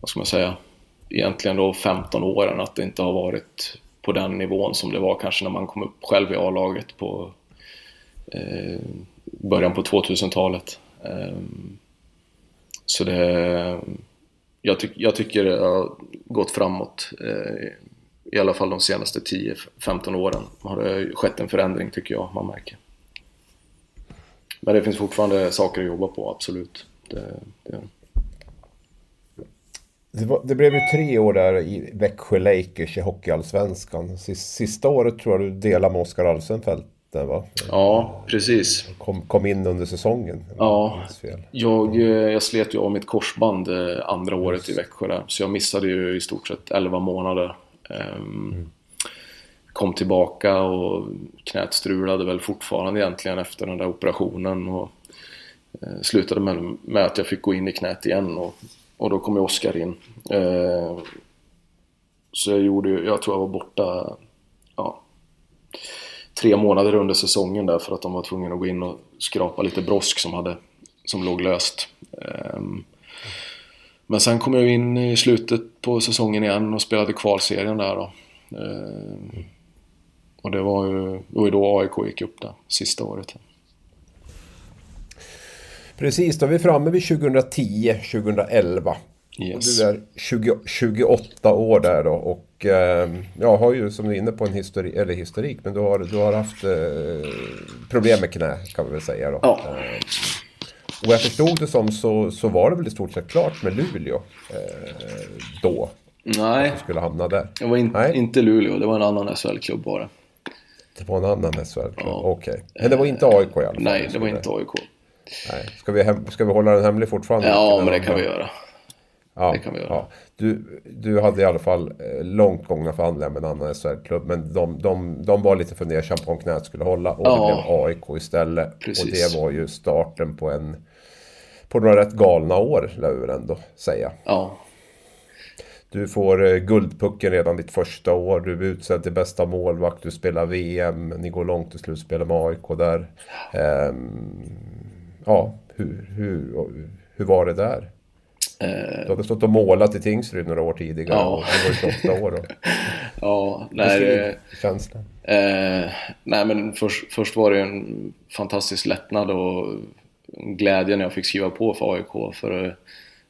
vad ska man säga, egentligen då 15 åren att det inte har varit på den nivån som det var kanske när man kom upp själv i A-laget på eh, början på 2000-talet. Eh, så det, jag, ty jag, tycker det har gått framåt. Eh, I alla fall de senaste 10-15 åren har det skett en förändring tycker jag man märker. Men det finns fortfarande saker att jobba på, absolut. Det, det. Det, var, det, blev ju tre år där i Växjö Lakers i Hockeyallsvenskan. Sista året tror jag du delade med Oskar Alsenfelt där va? Ja, precis. Kom, kom in under säsongen. Ja, jag, eh, jag slet ju av mitt korsband eh, andra året i Växjö där. Så jag missade ju i stort sett 11 månader. Um, mm. Kom tillbaka och knät strulade väl fortfarande egentligen efter den där operationen. Och, uh, slutade med, med att jag fick gå in i knät igen och, och då kom ju Oskar in. Eh, så jag gjorde jag tror jag var borta ja, tre månader under säsongen där för att de var tvungna att gå in och skrapa lite brosk som, hade, som låg löst. Eh, men sen kom jag in i slutet på säsongen igen och spelade kvalserien där då. Eh, och det var ju det var då AIK gick upp där, sista året. Precis, då är vi framme vid 2010, 2011. Yes. Du är 20, 28 år där då och eh, jag har ju som du är inne på en historik, eller historik, men du har, du har haft eh, problem med knä kan man väl säga då. Ja. Eh, och jag förstod det som så, så var det väl i stort sett klart med Luleå eh, då? Nej. Att skulle hamna där? Det var in, Nej. inte Luleå, det var en annan SHL-klubb bara. Det var en annan SHL-klubb, ja. okej. Okay. Men det var inte AIK i alla fall? Nej, det var inte AIK. Nej. Ska, vi hem, ska vi hålla den hemlig fortfarande? Ja, men det kan vi göra. Ja, det kan vi göra. Ja. Du, du hade i alla fall eh, långt gångna förhandlingar med en annan SHL-klubb. Men de, de, de var lite fundersamma på om knät skulle hålla. Och ja. det blev AIK istället. Precis. Och det var ju starten på en... På några rätt galna år, lär vi väl ändå säga. Ja. Du får eh, Guldpucken redan ditt första år. Du är utsedd till bästa målvakt. Du spelar VM. Ni går långt i slutspelet med AIK där. Um, ja, hur, hur, hur var det där? Eh, du hade stått och målat i Tingsryd några år tidigare. Ja. Och du var 28 år. Och... ja, nej. Känslan. Eh, nej, men först, först var det en fantastisk lättnad och glädje när jag fick skriva på för AIK. För eh,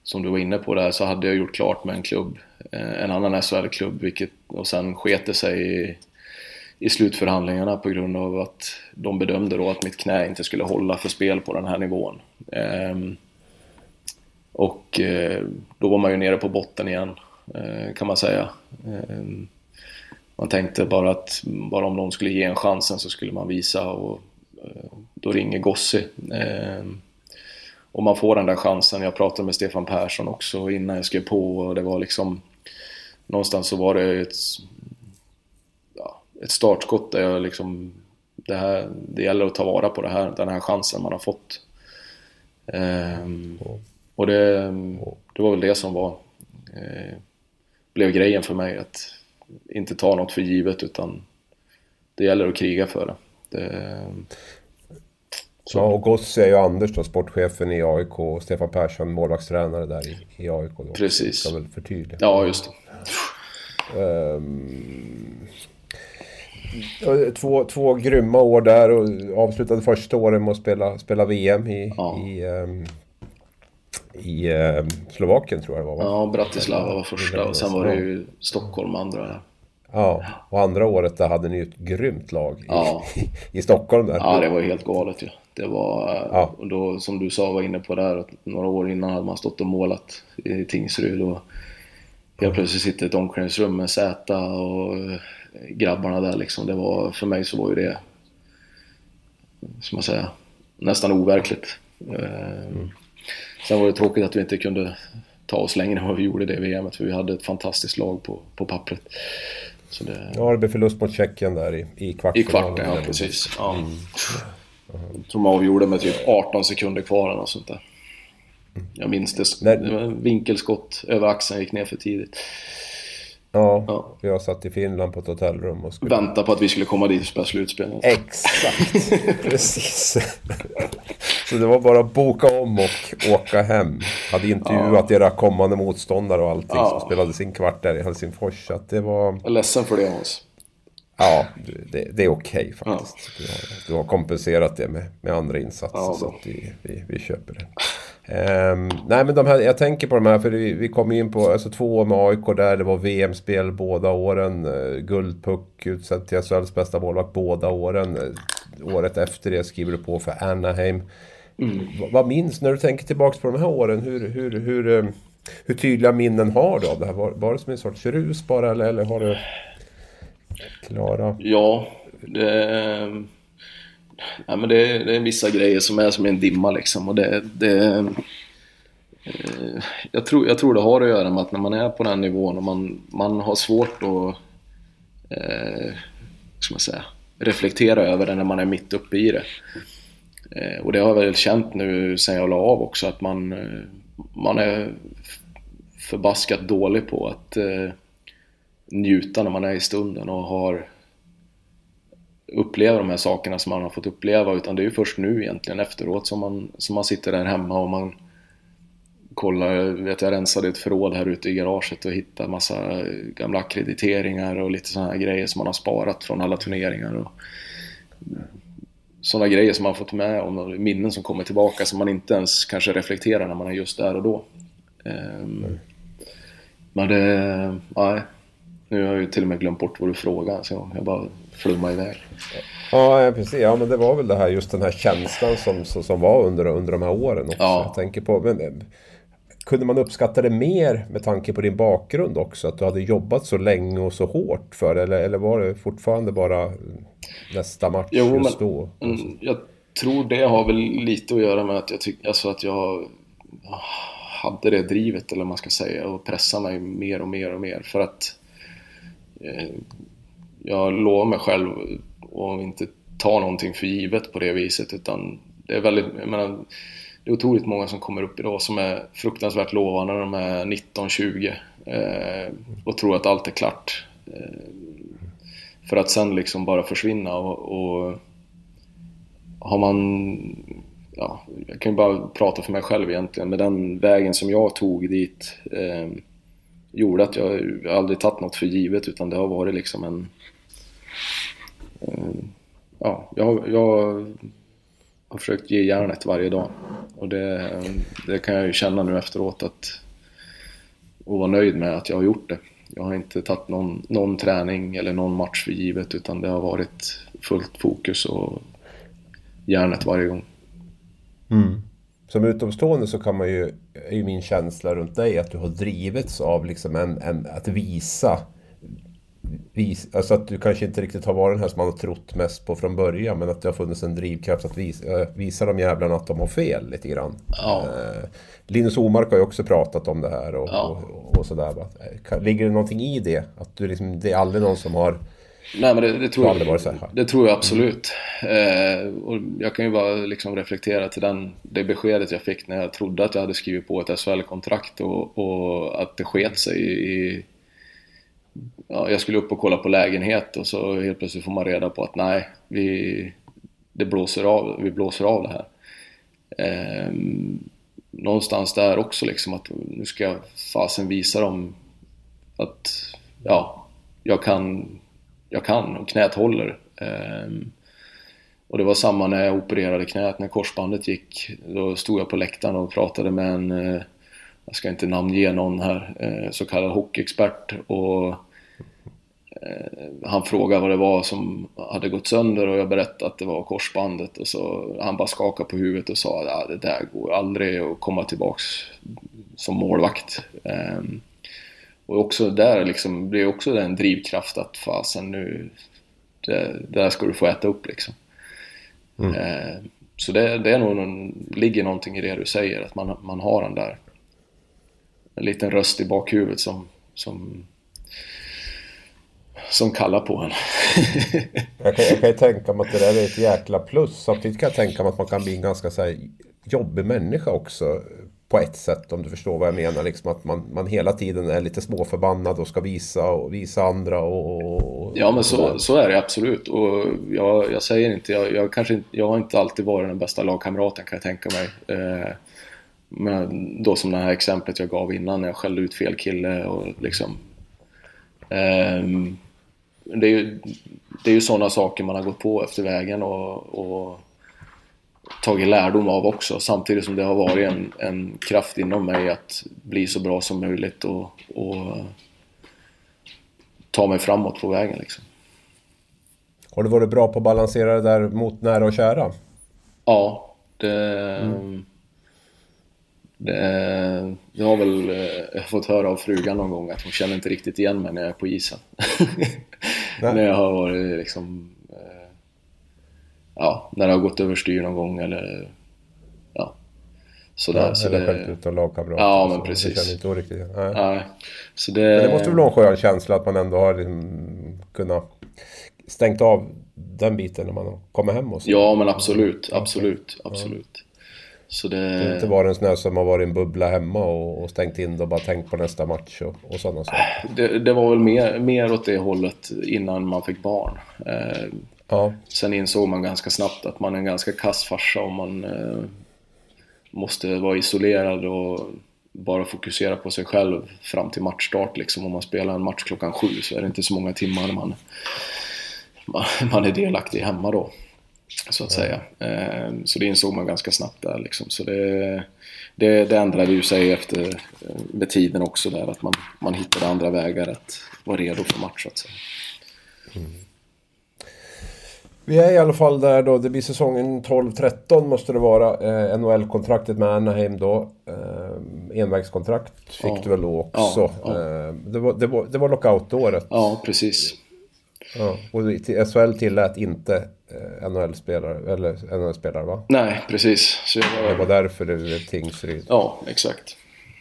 som du var inne på där så hade jag gjort klart med en klubb, eh, en annan SHL-klubb, vilket och sen sket det sig i, i slutförhandlingarna på grund av att de bedömde då att mitt knä inte skulle hålla för spel på den här nivån. Ehm, och eh, då var man ju nere på botten igen eh, kan man säga. Ehm, man tänkte bara att bara om de skulle ge en chansen så skulle man visa och eh, då ringer Gossi. Ehm, och man får den där chansen. Jag pratade med Stefan Persson också innan jag skrev på och det var liksom någonstans så var det ett, ett startskott där jag liksom det, här, det gäller att ta vara på det här, den här chansen man har fått. Um, och det, det var väl det som var eh, blev grejen för mig att inte ta något för givet utan det gäller att kriga för det. det så. Ja, och Gossi är ju Anders då, sportchefen i AIK och Stefan Persson målvaktstränare där i, i AIK. Då. Precis. Ska väl förtydliga. Ja, just det. Um, två, två grymma år där och avslutade första året med att spela, spela VM i, ja. i um, i eh, Slovakien tror jag det var va? Ja, Bratislava var första och sen var det ju Stockholm andra. Ja, och andra året där hade ni ju ett grymt lag i, ja. i Stockholm där. Ja, det var helt galet ju. Ja. Det var, ja. och då som du sa, var inne på där, att några år innan hade man stått och målat i Tingsryd och helt plötsligt sitter ett omklädningsrum med Zäta och grabbarna där liksom. Det var, för mig så var ju det, som man säga, nästan overkligt. Mm. Sen var det tråkigt att vi inte kunde ta oss längre än vad vi gjorde det VMet för vi hade ett fantastiskt lag på, på pappret. Så det... Ja, det blev förlust mot Tjeckien där i, i kvartsfinalen. I kvarten, ja precis. Ja. Mm. Jag tror man avgjorde med typ 18 sekunder kvar eller något sånt där. Jag minns det. När... vinkelskott över axeln, gick ner för tidigt. Ja, ja, jag satt i Finland på ett hotellrum och skulle... Vänta på att vi skulle komma dit och spela slutspel. Exakt, precis. Så det var bara att boka om och åka hem. Hade intervjuat ja. era kommande motståndare och allting ja. som spelade sin kvart där i Helsingfors. Så att det var... Jag är ledsen för det Hans. Ja, det, det är okej okay, faktiskt. Ja. Du, har, du, har, kompenserat det med, med andra insatser. så att vi, vi, vi köper det. Um, nej men de här, jag tänker på de här för vi, vi kom in på alltså, två år med AIK där det var VM-spel båda åren. Uh, Guldpuck utsedd till SHLs bästa målvakt båda åren. Uh, året efter det skriver du på för Anaheim. Mm. vad minns när du tänker tillbaka på de här åren? Hur, hur, hur, um, hur tydliga minnen har du av det här? Var, var det som en sorts rus bara eller, eller har du klara? Ja, det ja, men det, det är vissa grejer som är som en dimma liksom. Och det, det, eh, jag, tror, jag tror det har att göra med att när man är på den nivån och man, man har svårt att eh, ska man säga, reflektera över det när man är mitt uppe i det. Eh, och det har jag väl känt nu sen jag la av också att man, eh, man är förbaskat dålig på att eh, njuta när man är i stunden och har uppleva de här sakerna som man har fått uppleva utan det är ju först nu egentligen efteråt som man, som man sitter där hemma och man kollar, vet jag rensade ett förråd här ute i garaget och hittade massa gamla akkrediteringar och lite sådana här grejer som man har sparat från alla turneringar och sådana grejer som man fått med om minnen som kommer tillbaka som man inte ens kanske reflekterar när man är just där och då. Um, men det, nej. Nu har jag ju till och med glömt bort vad du frågade så jag bara flumma iväg. Ja, precis. Ja, men det var väl det här, just den här känslan som, som, som var under, under de här åren också. Ja. Jag tänker på, men, eh, kunde man uppskatta det mer med tanke på din bakgrund också? Att du hade jobbat så länge och så hårt för det? Eller, eller var det fortfarande bara nästa match jo, just men, då? Mm, jag tror det har väl lite att göra med att jag tycker, alltså att jag hade det drivet eller vad man ska säga och pressa mig mer och mer och mer för att eh, jag lovar mig själv att inte ta någonting för givet på det viset utan det är väldigt, jag menar, det är otroligt många som kommer upp idag som är fruktansvärt lovande när de är 19-20 eh, och tror att allt är klart. Eh, för att sen liksom bara försvinna och, och har man, ja, jag kan ju bara prata för mig själv egentligen, men den vägen som jag tog dit eh, gjorde att jag aldrig tagit något för givet utan det har varit liksom en Eh, ja, jag, jag har försökt ge järnet varje dag. Och det, det kan jag ju känna nu efteråt att och vara nöjd med att jag har gjort det. Jag har inte tagit någon, någon träning eller någon match för givet utan det har varit fullt fokus och järnet varje gång. Mm. Som utomstående så kan man ju, är ju min känsla runt dig att du har drivits av liksom en, en att visa vis, alltså att du kanske inte riktigt har varit den här som man har trott mest på från början men att det har funnits en drivkraft att visa, äh, visa de jävlarna att de har fel lite grann. Ja. Eh, Linus Omark har ju också pratat om det här och, ja. och, och sådär. Ligger det någonting i det? Att du liksom, det är aldrig någon som har Nej men det, det tror, jag, det tror jag absolut. Mm. Eh, och jag kan ju bara liksom reflektera till den, det beskedet jag fick när jag trodde att jag hade skrivit på ett SHL-kontrakt och, och, att det sket sig i, ja, jag skulle upp och kolla på lägenhet och så helt plötsligt får man reda på att nej, vi, det blåser av, vi blåser av det här. Eh, någonstans där också liksom att nu ska jag fasen visa dem att ja, jag kan, jag kan och knät håller. Eh, och det var samma när jag opererade knät, när korsbandet gick. Då stod jag på läktaren och pratade med en, eh, jag ska inte namnge någon här, eh, så kallad hockeyexpert och han frågade vad det var som hade gått sönder och jag berättade att det var korsbandet och så han bara skakade på huvudet och sa att det där går aldrig att komma tillbaks som målvakt. Ehm, och också där liksom, blir också en drivkraft att fasen nu, det, det där ska du få äta upp liksom. Mm. Ehm, så det, det är nog någon, ligger någonting i det du säger, att man, man har den där en liten röst i bakhuvudet som, som som kallar på en. jag, kan, jag kan ju tänka mig att det där är ett jäkla plus. Samtidigt kan jag tänka mig att man kan bli en ganska så här, jobbig människa också. På ett sätt om du förstår vad jag menar. Liksom att man, man hela tiden är lite småförbannad och ska visa och visa andra. Och, och ja men så, så är det absolut. Och jag, jag säger inte jag, jag, kanske, jag har inte alltid varit den bästa lagkamraten kan jag tänka mig. Eh, men då som det här exemplet jag gav innan när jag skällde ut fel kille och liksom Um, det är ju, det är ju sådana saker man har gått på efter vägen och, och, tagit lärdom av också. Samtidigt som det har varit en, en kraft inom mig att bli så bra som möjligt och, och ta mig framåt på vägen. Liksom. Har du varit bra på att balansera det där mot nära och kära? Ja, det... Mm. Det, jag har väl jag har fått höra av frugan någon gång att hon känner inte riktigt igen mig när jag är på isen. när jag har varit liksom... Eh, ja, när det har gått överstyr någon gång eller... Ja. Sådär. Ja, så eller skällt ut en lagkamrat. Ja, men precis. Det inte riktigt. Nej. Nej. Så det... Men det måste väl vara en skön känsla att man ändå har liksom kunnat stängt av den biten när man kommer hem och så. Ja, men absolut. Absolut. Absolut. Så det... det inte varit en sån här som har varit i en bubbla hemma och, och stängt in och bara tänkt på nästa match och, och sådana saker. Det, det, var väl mer, mer åt det hållet innan man fick barn. Eh, ja. Sen insåg man ganska snabbt att man är en ganska kass farsa om man eh, måste vara isolerad och bara fokusera på sig själv fram till matchstart liksom. Om man spelar en match klockan sju så är det inte så många timmar man, man är delaktig hemma då. Så att säga. Eh, så det insåg man ganska snabbt där liksom. Så det, det, det ändrade ju sig efter eh, med tiden också där att man, man hittade andra vägar att vara redo för match så att säga. Mm. Vi är i alla fall där då, det blir säsongen 12-13 måste det vara. Eh, NHL-kontraktet med Anaheim då. Eh, envägskontrakt fick ja. du väl då också. Ja, ja. Eh, det, var, det, var, det var lockout-året. Ja, precis. Ja, och SHL tillät inte NHL-spelare, eller NHL-spelare va? Nej, precis. Så var... Det var därför det blev Tingsryd. Ja, exakt.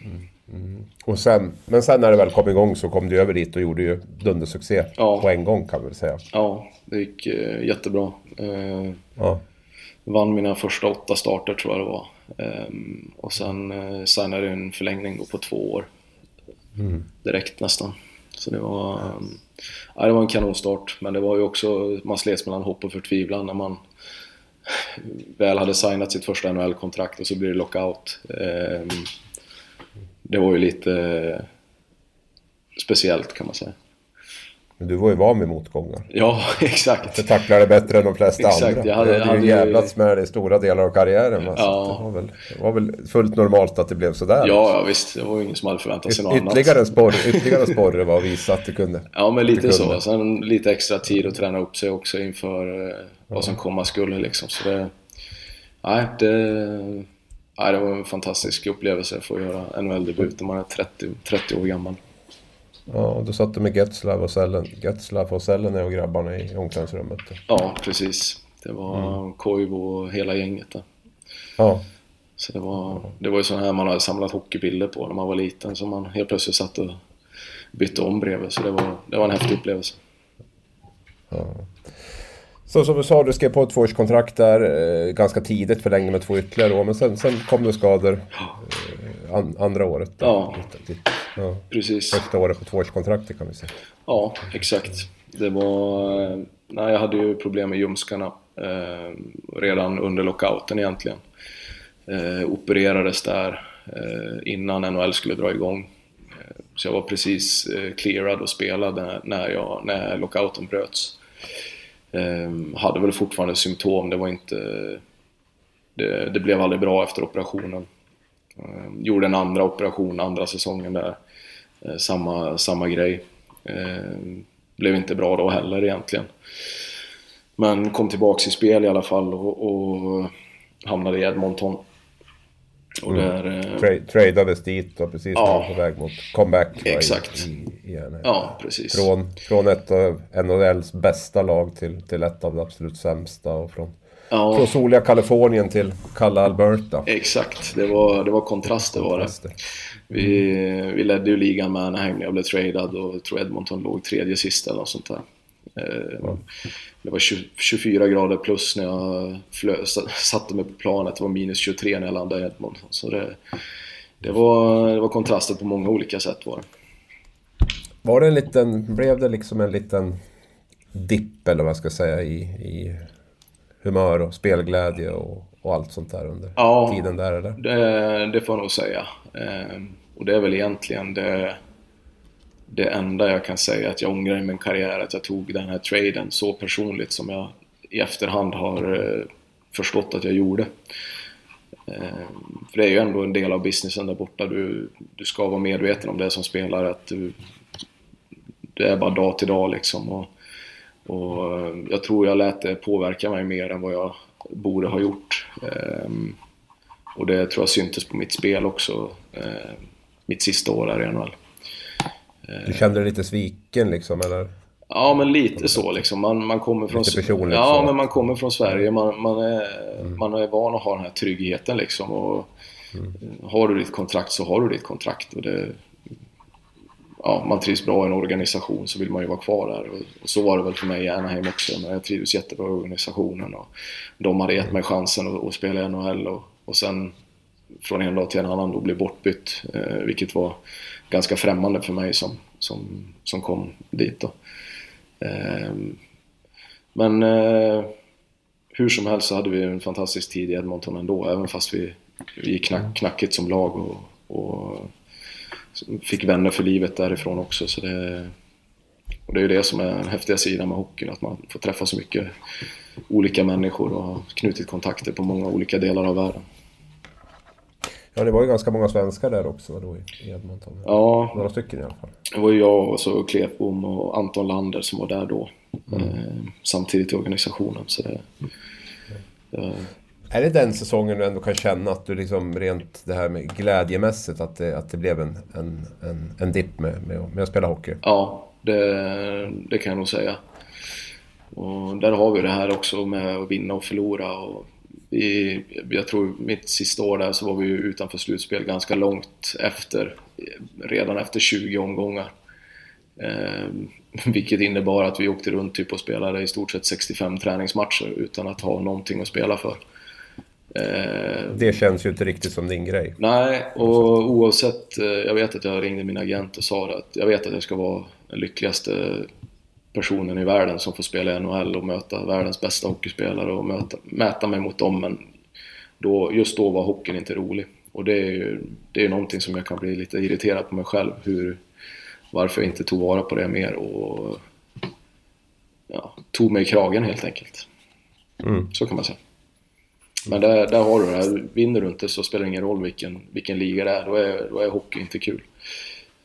Mm. Mm. Och sen, men sen när det väl kom igång så kom du över dit och gjorde ju dundersuccé ja. på en gång kan vi väl säga. Ja, det gick eh, jättebra. Eh, ja. Vann mina första åtta starter tror jag det var. Eh, och sen eh, signade jag en förlängning på två år. Mm. Direkt nästan. Så det var... Um, ja, det var en kanonstart, men det var ju också, man slets mellan hopp och förtvivlan när man väl hade signat sitt första NHL-kontrakt och så blir det lockout. Ehm, det var ju lite eh, speciellt kan man säga. Men du var ju van vid motgångar. Ja, exakt. Du tacklade bättre än de flesta exakt. andra. Jag hade, du hade ju jävlats med det i stora delar av karriären. Ja. Det, var väl, det var väl fullt normalt att det blev sådär. Ja, ja visst. Det var ju ingen som hade förväntat sig något ytterligare annat. Sporre, ytterligare en sporre var att visa att du kunde. Ja, men lite så. Sen lite extra tid att träna upp sig också inför eh, vad som komma skulle liksom. Så det, nej, det, nej, det var en fantastisk upplevelse att få göra NHL-debut när man är 30, 30 år gammal. Ja, och då satt du med Getzlav och Sellen, Getzlav och Sellene och grabbarna i omklädningsrummet. Ja, precis. Det var mm. Koivu och hela gänget där. Ja. Så det var, det var ju sådana här man hade samlat hockeybilder på när man var liten som man helt plötsligt satt och bytte om bredvid. Så det var, det var en häftig upplevelse. Ja. Så som du sa, du skrev på ett tvåårskontrakt där eh, ganska tidigt, förlängde med två ytterligare år. Men sen, sen kom det skador eh, an, andra året. Då, ja, lite, ja, precis. Första året på tvåårskontraktet kan vi säga. Ja, exakt. Det var... Eh, nej, jag hade ju problem med ljumskarna eh, redan under lockouten egentligen. Eh, opererades där eh, innan NHL skulle dra igång. Så jag var precis clearad och spelade när, jag, när lockouten bröts. Ehm, hade väl fortfarande symptom, det var inte... Det, det blev aldrig bra efter operationen. Ehm, gjorde en andra operation andra säsongen där. Eh, samma, samma grej. Ehm, blev inte bra då heller egentligen. Men kom tillbaks i spel i alla fall och, och hamnade i Edmonton. Och mm. där, eh, Tra tradades dit och precis ja, på väg mot comeback. Exakt. I, i, ja, precis. Från, från ett av NHLs bästa lag till, till ett av de absolut sämsta. Och från, ja. från soliga Kalifornien till kalla Alberta. Exakt, det var, det var kontraster var det. Vi, vi ledde ju ligan med Anaheim när jag blev tradad och jag tror Edmonton låg tredje sist eller något sånt där. Eh, ja. Det var 20, 24 grader plus när jag flö, satte mig på planet. Det var minus 23 när jag landade i Edmonton. Så det, det, var, det var kontraster på många olika sätt var det. Var det en liten, blev det liksom en liten dipp eller vad jag ska säga i, i humör och spelglädje och, och allt sånt där under ja, tiden där eller? Det, det får jag nog säga. Eh, och det är väl egentligen det det enda jag kan säga att jag ångrar i min karriär att jag tog den här traden så personligt som jag i efterhand har eh, förstått att jag gjorde. Eh, för det är ju ändå en del av businessen där borta. Du, du ska vara medveten om det som spelare. Att du, det är bara dag till dag liksom. Och, och eh, jag tror jag lät det påverka mig mer än vad jag borde ha gjort. Och det tror jag syntes på mitt spel också. Mitt sista år här i NHL. Du kände dig lite sviken liksom eller? Ja men lite så liksom. Man, man kommer från... Lite personligt Ja så. men man kommer från Sverige. Man, man, är, mm. man är van att ha den här tryggheten liksom. Och mm. Har du ditt kontrakt så har du ditt kontrakt. Och det, ja, man trivs bra i en organisation så vill man ju vara kvar där. Och, och så var det väl för mig i Anaheim också. Men jag trivdes jättebra i organisationen. Och de hade gett mig chansen att, att spela i NHL. Och, och sen från en dag till en annan då bli bortbytt. Eh, vilket var ganska främmande för mig som, som, som kom dit då. Eh, men eh, hur som helst så hade vi en fantastisk tid i Edmonton ändå. Även fast vi, vi gick knack, knackigt som lag. och, och fick vänner för livet därifrån också. Så det, och det är ju det som är den häftiga sidan med hockeyn, att man får träffa så mycket olika människor och har knutit kontakter på många olika delar av världen. Ja, det var ju ganska många svenskar där också då i Edmonton. Ja. Några stycken i alla fall. Det var ju jag och så Klefbom och Anton Lander som var där då. Mm. Eh, samtidigt i organisationen. Så det, det, är det den säsongen du ändå kan känna att du liksom rent det här med glädjemässigt att det, att det blev en, en, en, en dipp med, med, med, att spela hockey? Ja, det, det kan jag nog säga. Och där har vi det här också med att vinna och förlora. Och vi, jag tror mitt sista år där så var vi utanför slutspel ganska långt efter, redan efter 20 omgångar. Eh, vilket innebar att vi åkte runt typ och spelade i stort sett 65 träningsmatcher utan att ha någonting att spela för. Eh, det känns ju inte riktigt som din grej. Nej, och oavsett, eh, jag vet att jag ringde min agent och sa att jag vet att jag ska vara den lyckligaste personen i världen som får spela i NHL och möta världens bästa hockeyspelare och möta, mäta mig mot dem men då, just då var hockeyn inte rolig. Och det är ju det är någonting som jag kan bli lite irriterad på mig själv, hur, varför jag inte tog vara på det mer och ja, tog mig i kragen helt enkelt. Mm. Så kan man säga. Men där, där har du det. Vinner du inte så spelar det ingen roll vilken, vilken liga det är. Då, är. då är hockey inte kul.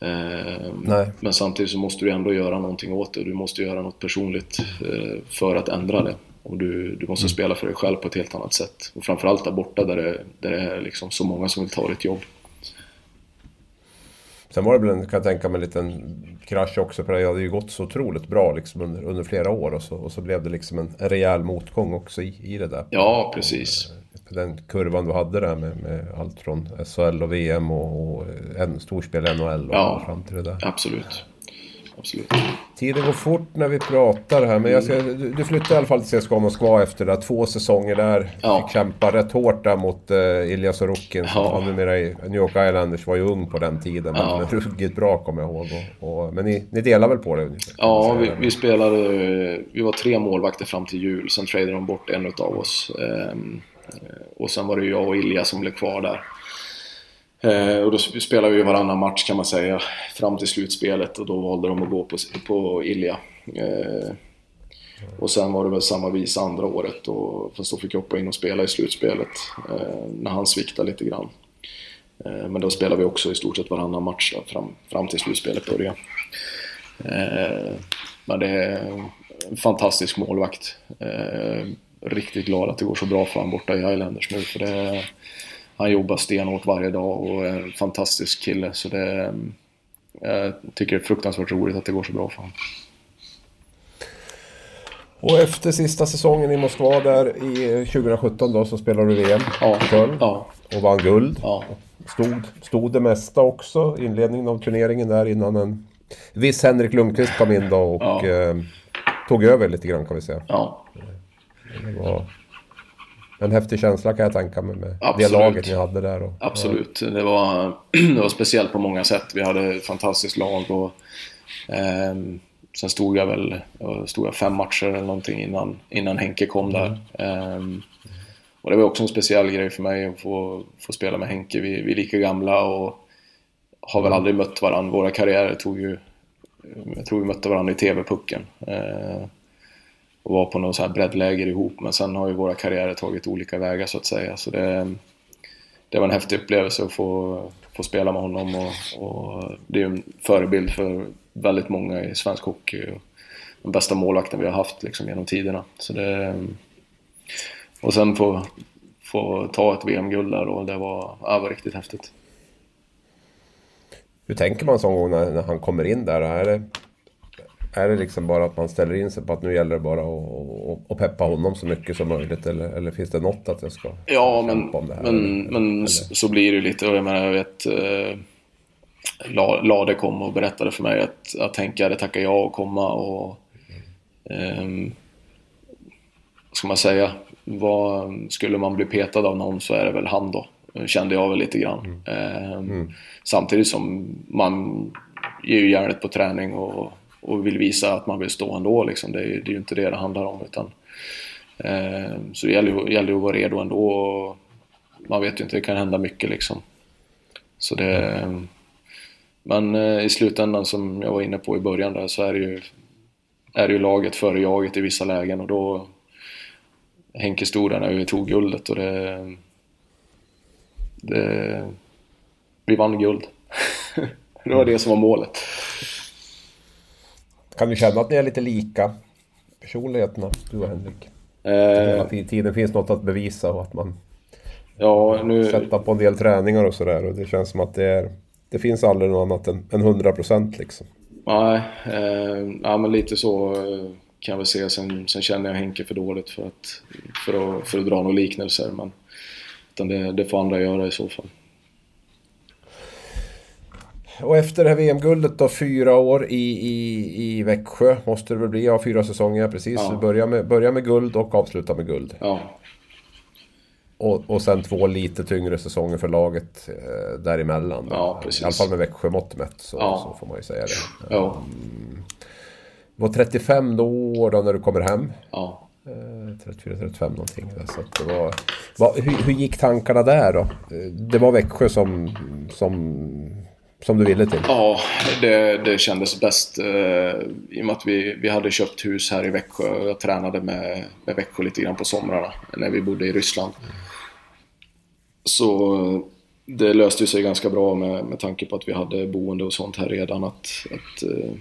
Eh, men samtidigt så måste du ändå göra någonting åt det. Du måste göra något personligt eh, för att ändra det. Och du, du måste mm. spela för dig själv på ett helt annat sätt. Och framförallt där borta där det, där det är liksom så många som vill ta ditt jobb. Sen var det väl, en, kan jag tänka mig, en liten krasch också. För det hade ju gått så otroligt bra liksom under, under flera år. Och så, och så blev det liksom en, en rejäl motgång också i, i det där. Ja, precis. Den kurvan du hade där med, med allt från SHL och VM och, och en storspel NHL och ja, fram till det där. absolut absolut. Tiden går fort när vi pratar här, men jag ska, du, du flyttade i alla fall till CSKA Moskva efter det. Två säsonger där. Ja. Fick kämpa rätt hårt där mot uh, Ilja Sorokin som ja. var numera i New York Islanders. Var ju ung på den tiden, ja. men ruggigt bra kommer jag ihåg. Och, och, men ni, ni delar väl på det ungefär? Ja, vi, vi, spelade... Vi var tre målvakter fram till jul, sen tradade de bort en av oss. Um, Eh, och sen var det jag och Ilja som blev kvar där. Eh, och då spelade vi varannan match kan man säga fram till slutspelet och då valde de att gå på, på Ilja. Eh, och sen var det väl samma vis andra året och, fast då fick jag hoppa in och spela i slutspelet när han sviktade lite grann. Men då spelade vi också i stort sett varannan match fram, fram till slutspelet började. Men det är en fantastisk målvakt. Riktigt glad att det går så bra för honom borta i Highlanders nu för det han jobbar stenhårt varje dag och är en fantastisk kille. Så det, jag tycker det är fruktansvärt roligt att det går så bra för honom. Och efter sista säsongen i Moskva där i 2017 då så spelade du VM ja, i Köln ja. och vann guld. Ja. Stod, stod det mesta också, inledningen av turneringen där innan en viss Henrik Lundqvist kom in då och ja. eh, tog över lite grann kan vi säga. Ja. Det var en häftig känsla kan jag tänka mig med Absolut. det laget ni hade där. Och, Absolut, ja. det, var, det var speciellt på många sätt. Vi hade ett fantastiskt lag och eh, sen stod jag väl stod jag fem matcher eller någonting innan, innan Henke kom där. Mm. Eh, och det var också en speciell grej för mig att få, få spela med Henke. Vi, vi är lika gamla och har väl aldrig mött varandra. Våra karriärer tog ju... Jag tror vi mötte varandra i TV-pucken. Eh, och var på något så här breddläger ihop. Men sen har ju våra karriärer tagit olika vägar så att säga. Så det, det var en häftig upplevelse att få, få spela med honom och, och det är en förebild för väldigt många i svensk hockey. Den bästa målvakten vi har haft liksom, genom tiderna. Så det, och sen få, få ta ett VM-guld där då, det var, ja, var riktigt häftigt. Hur tänker man sån gång när, när han kommer in där? Är det, är det liksom bara att man ställer in sig på att nu gäller det bara att, att peppa honom så mycket som möjligt? Eller, eller finns det något att jag ska Ja, men, om det här, men, eller, men eller? så blir det ju lite. Jag menar, jag vet... Eh, Lade kom och berättade för mig att, att Henke hade tackat ja att komma och... Eh, vad ska man säga? Vad, skulle man bli petad av någon så är det väl han då. Kände jag väl lite grann. Mm. Eh, mm. Samtidigt som man ger ju järnet på träning och och vill visa att man vill stå ändå. Liksom. Det, är, det är ju inte det det handlar om. Utan, eh, så det gäller, gäller att vara redo ändå. Och man vet ju inte, det kan hända mycket liksom. Så det, men eh, i slutändan som jag var inne på i början där så är det ju, är det ju laget före jaget i vissa lägen och då Henke stod där när vi tog guldet och det, det vi vann guld. det var det som var målet. Kan du känna att ni är lite lika personligheterna, du och Henrik? Eh, att i tiden finns något att bevisa och att man ja, nu... sätter på en del träningar och sådär. Och det känns som att det är... Det finns aldrig något annat än, än 100% liksom. Nej, eh, ja, men lite så eh, kan jag väl säga. Sen, sen känner jag Henke för dåligt för att, för att, för att dra några liknelser. Men, utan det, det får andra göra i så fall. Och efter det här VM-guldet då, fyra år i, i, i Växjö måste det väl bli, ja fyra säsonger precis. Ja. Börja, med, börja med guld och avsluta med guld. Ja. Och, och sen två lite tyngre säsonger för laget eh, däremellan. Ja, precis. I alla fall med Växjö mått mätt så, ja. så får man ju säga det. Ja. Um, var 35 år då när du kommer hem. Ja. 34-35 någonting. Så det var, var, hur, hur gick tankarna där då? Eh, det var Växjö som, som som du ville till? Ja, det, det kändes bäst eh, i och med att vi, vi hade köpt hus här i Växjö och jag tränade med, med Växjö lite grann på somrarna när vi bodde i Ryssland. Så det löste sig ganska bra med, med tanke på att vi hade boende och sånt här redan att, att eh,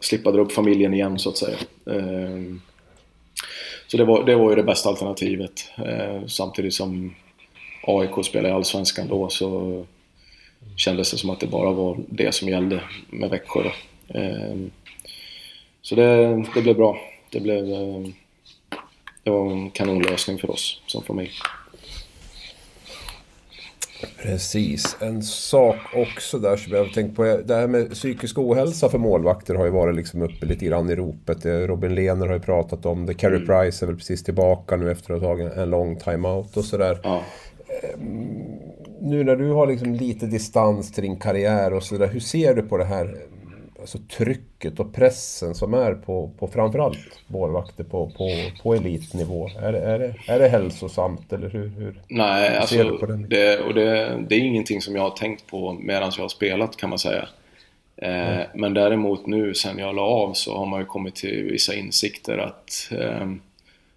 slippa dra upp familjen igen så att säga. Eh, så det var, det var ju det bästa alternativet. Eh, samtidigt som AIK spelade i Allsvenskan då så kändes det som att det bara var det som gällde med Växjö. Då. Ehm, så det, det blev bra. Det, blev, eh, det var en kanonlösning för oss som familj. Precis. En sak också där som jag har tänkt på. Det här med psykisk ohälsa för målvakter har ju varit liksom uppe lite grann i ropet. Robin Lehner har ju pratat om det. Carey mm. Price är väl precis tillbaka nu efter att ha tagit en lång timeout och sådär. Ja. Nu när du har liksom lite distans till din karriär och sådär. Hur ser du på det här alltså trycket och pressen som är på, på framförallt målvakter på, på, på elitnivå? Är det, är, det, är det hälsosamt eller hur, hur Nej, alltså, ser du på den? Det, och det, det är ingenting som jag har tänkt på medan jag har spelat kan man säga. Eh, mm. Men däremot nu sen jag la av så har man ju kommit till vissa insikter att eh,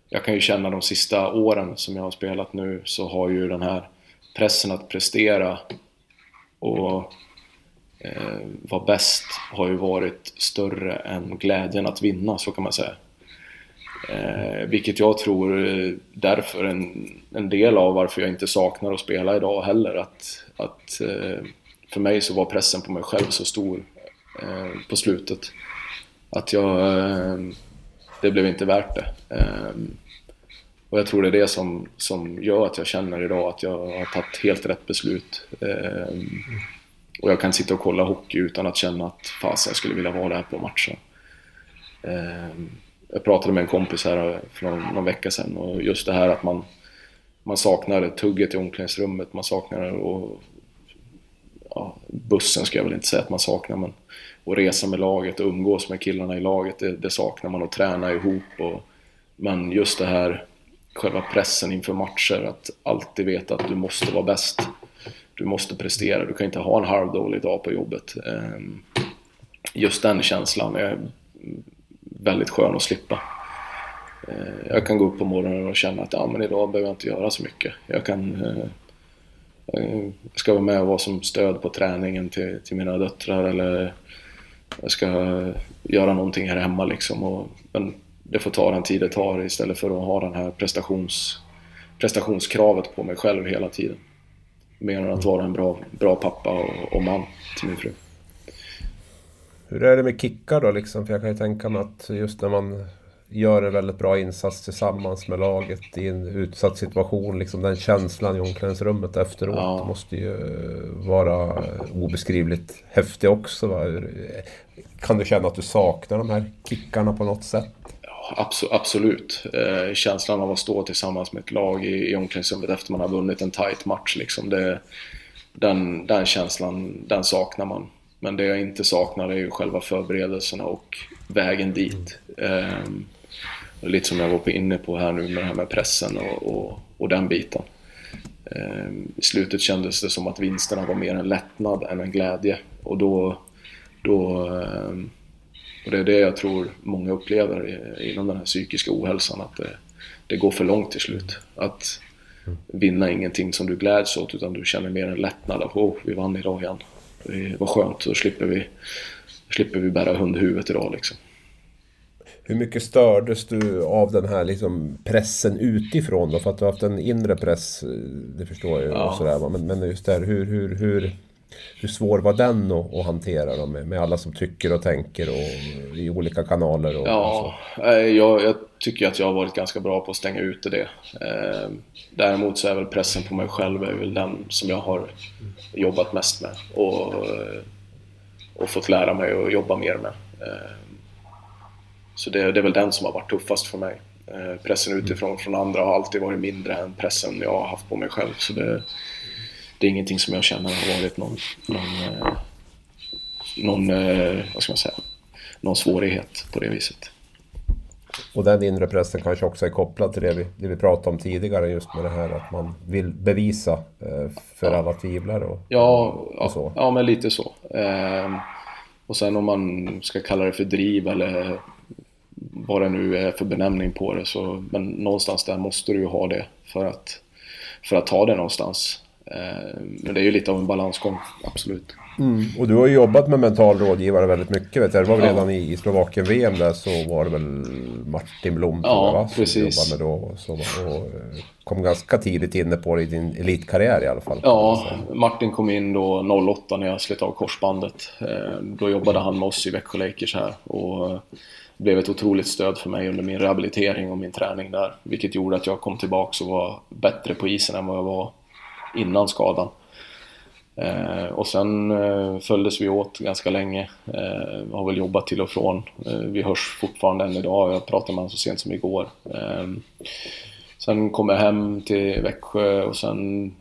jag kan ju känna de sista åren som jag har spelat nu så har ju den här pressen att prestera och eh, vara bäst har ju varit större än glädjen att vinna, så kan man säga. Eh, vilket jag tror är därför en, en del av varför jag inte saknar att spela idag heller. Att, att eh, för mig så var pressen på mig själv så stor eh, på slutet. Att jag... Eh, det blev inte värt det. Eh, och jag tror det är det som, som gör att jag känner idag att jag har tagit helt rätt beslut. Ehm, och jag kan sitta och kolla hockey utan att känna att fasen jag skulle vilja vara där på matchen. Ehm, jag pratade med en kompis här för någon, någon, vecka sedan och just det här att man, man saknar tugget i omklädningsrummet, man saknar och, ja, bussen ska jag väl inte säga att man saknar men att resa med laget och umgås med killarna i laget, det, det saknar man och träna ihop. Och, men just det här själva pressen inför matcher. Att alltid veta att du måste vara bäst. Du måste prestera. Du kan inte ha en halvdålig dag på jobbet. Ehm, just den känslan är väldigt skön att slippa. Ehm, jag kan gå upp på morgonen och känna att ja, men idag behöver jag inte göra så mycket. Jag kan eh, jag ska vara med och vara som stöd på träningen till, till mina döttrar eller jag ska göra någonting här hemma liksom. Och, men det får ta den tid det tar istället för att ha den här prestations, prestationskravet på mig själv hela tiden. Mer än att vara en bra, bra pappa och, och man till min fru. Hur är det med kickar då liksom? För jag kan ju tänka mig att just när man gör en väldigt bra insats tillsammans med laget i en utsatt situation. Liksom den känslan i omklädningsrummet efteråt ja. måste ju vara obeskrivligt häftig också. Va? Kan du känna att du saknar de här kickarna på något sätt? Absolut. Eh, känslan av att stå tillsammans med ett lag i, i omklädningsrummet efter man har vunnit en tight match. Liksom, det, den, den känslan, den saknar man. Men det jag inte saknar är ju själva förberedelserna och vägen dit. Mm. lite som jag var inne på här nu med det här med pressen och, och, och den biten. Ehm, I slutet kändes det som att vinsterna var mer en lättnad än en glädje. Och då... då ehm, och det är det jag tror många upplever inom den här psykiska ohälsan, att det, det går för långt till slut. Att vinna ingenting som du gläds åt, utan du känner mer en lättnad av oh, vi vann idag igen. Vad skönt, då slipper vi, slipper vi bära hundhuvudet idag liksom. Hur mycket stördes du av den här liksom pressen utifrån då? För att du har haft en inre press, det förstår jag ju. Ja. Och sådär, men, men just där, hur, hur, hur, hur svår var den att, att hantera då, med, med alla som tycker och tänker och i olika kanaler? Och, ja, och jag, jag, tycker att jag har varit ganska bra på att stänga ute det. Eh, däremot så är väl pressen på mig själv är väl den som jag har jobbat mest med och, och fått lära mig att jobba mer med. Eh, så det, det, är väl den som har varit tuffast för mig. Eh, pressen utifrån från andra har alltid varit mindre än pressen jag har haft på mig själv. Så det, det är ingenting som jag känner har varit någon, någon, eh, någon, eh, vad ska man säga, någon svårighet på det viset. Och den inre pressen kanske också är kopplad till det vi, det vi pratade om tidigare just med det här att man vill bevisa eh, för ja. alla tvivlare och, ja, och så. Ja, ja, men lite så. Eh, och sen om man ska kalla det för driv eller vad det nu är för benämning på det. Så, men någonstans där måste du ju ha det för att, för att ta det någonstans. Eh, men det är ju lite av en balansgång, absolut. Mm. Och du har ju jobbat med mental rådgivare väldigt mycket vet jag. Det var väl ja. redan i, i Slovakien-VM där så var det väl Martin Blom ja, va? precis. Som jobbade med då. Så, och eh, kom ganska tidigt inne på det i din elitkarriär i alla fall. Ja, Martin kom in då 08 när jag slet av korsbandet. Eh, då jobbade han med oss i Växjö Lakers här. Och blev ett otroligt stöd för mig under min rehabilitering och min träning där. Vilket gjorde att jag kom tillbaka och var bättre på isen än vad jag var innan skadan. Eh, och sen eh, följdes vi åt ganska länge. Eh, har väl jobbat till och från. Eh, vi hörs fortfarande än idag. Jag pratade med honom så sent som igår. Eh, sen kom jag hem till Växjö och sen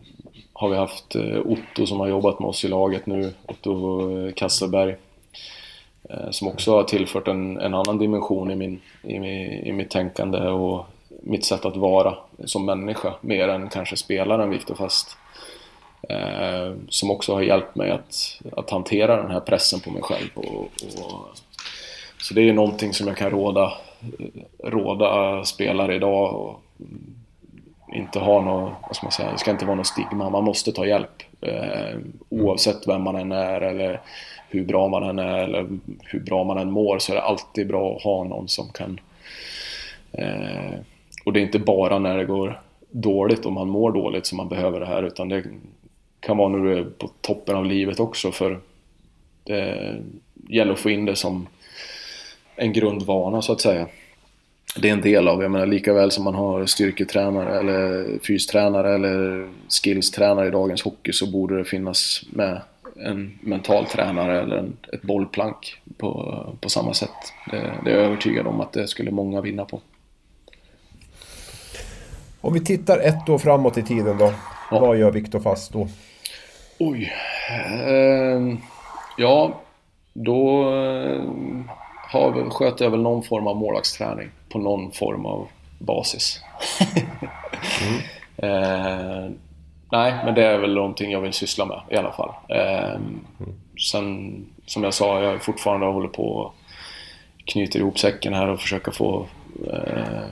har vi haft eh, Otto som har jobbat med oss i laget nu. Otto eh, Kasselberg. Eh, som också har tillfört en, en annan dimension i, min, i, i mitt tänkande och mitt sätt att vara som människa. Mer än kanske spelaren Viktor Fast. Eh, som också har hjälpt mig att, att hantera den här pressen på mig själv. Och, och, så det är ju någonting som jag kan råda, råda spelare idag. Och inte ha något, vad ska man säga, det ska inte vara något stigma. Man måste ta hjälp. Eh, oavsett vem man än är eller hur bra man än är eller hur bra man än mår så är det alltid bra att ha någon som kan... Eh, och det är inte bara när det går dåligt och man mår dåligt som man behöver det här utan det kan vara när du är på toppen av livet också för eh, det gäller att få in det som en grundvana så att säga. Det är en del av, jag menar lika väl som man har styrketränare eller fystränare eller skillstränare i dagens hockey så borde det finnas med en mental tränare eller en, ett bollplank på, på samma sätt. Det, det är jag övertygad om att det skulle många vinna på. Om vi tittar ett år framåt i tiden då. Ja. Vad gör Viktor Fast då? Oj. Eh, ja, då eh, har, sköter jag väl någon form av målvaktsträning på någon form av basis. mm. eh, nej, men det är väl någonting jag vill syssla med i alla fall. Eh, sen, som jag sa, jag fortfarande håller på och knyter ihop säcken här och försöker få eh,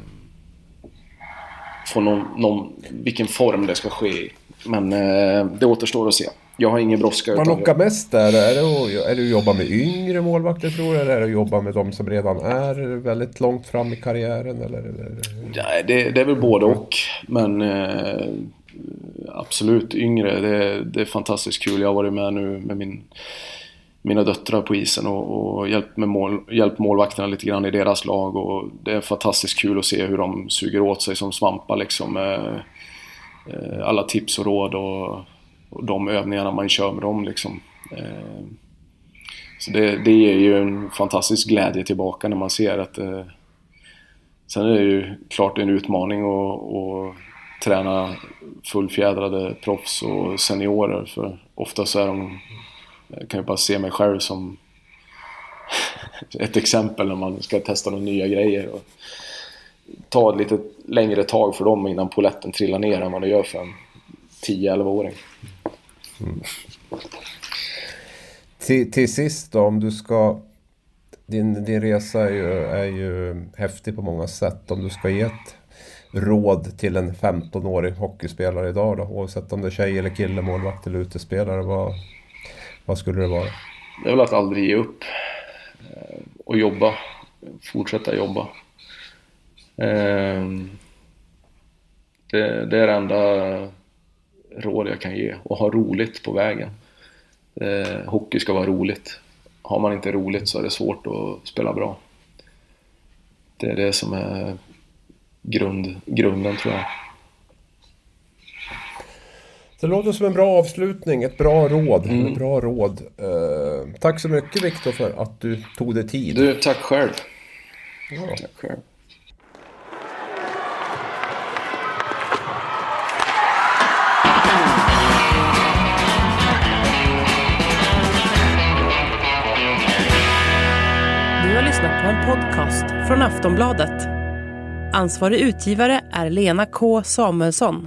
få någon, någon, vilken form det ska ske i. Men eh, det återstår att se. Jag har ingen brådska. Vad lockar mest där? Är det, att, är det att jobba med yngre målvakter tror du? Eller är det att jobba med de som redan är väldigt långt fram i karriären? Eller, eller? Ja, det, det är väl både och. Men eh, absolut yngre. Det, det, är fantastiskt kul. Jag har varit med nu med min, mina döttrar på isen och, och hjälpt, med mål, hjälpt målvakterna lite grann i deras lag. Och det är fantastiskt kul att se hur de suger åt sig som svampar liksom. Eh, eh, alla tips och råd och, och de övningarna man kör med dem liksom. Eh, så det, det ger ju en fantastisk glädje tillbaka när man ser att eh, Sen är det ju klart en utmaning att träna fullfjädrade proffs och seniorer för ofta så är de, jag kan ju bara se mig själv som ett exempel när man ska testa några nya grejer. Och ta ett lite längre tag för dem innan poletten trillar ner än vad det gör för en 10-11-åring. Mm. Till, till sist då, om du ska... Din, din resa är ju, är ju häftig på många sätt. Om du ska ge ett råd till en 15-årig hockeyspelare idag då? Oavsett om det är tjej eller kille, målvakt eller utespelare. Vad, vad skulle det vara? Det är väl att aldrig ge upp. Eh, och jobba. Fortsätta jobba. Ehm, det, det är det enda råd jag kan ge. Och ha roligt på vägen. Eh, hockey ska vara roligt. Har man inte roligt så är det svårt att spela bra. Det är det som är grund, grunden tror jag. Det låter som en bra avslutning, ett bra råd. Mm. Ett bra råd. Uh, tack så mycket Viktor för att du tog dig tid. Du, tack själv. Ja. Tack själv. Du har lyssnat på en podcast från Aftonbladet. Ansvarig utgivare är Lena K Samuelsson.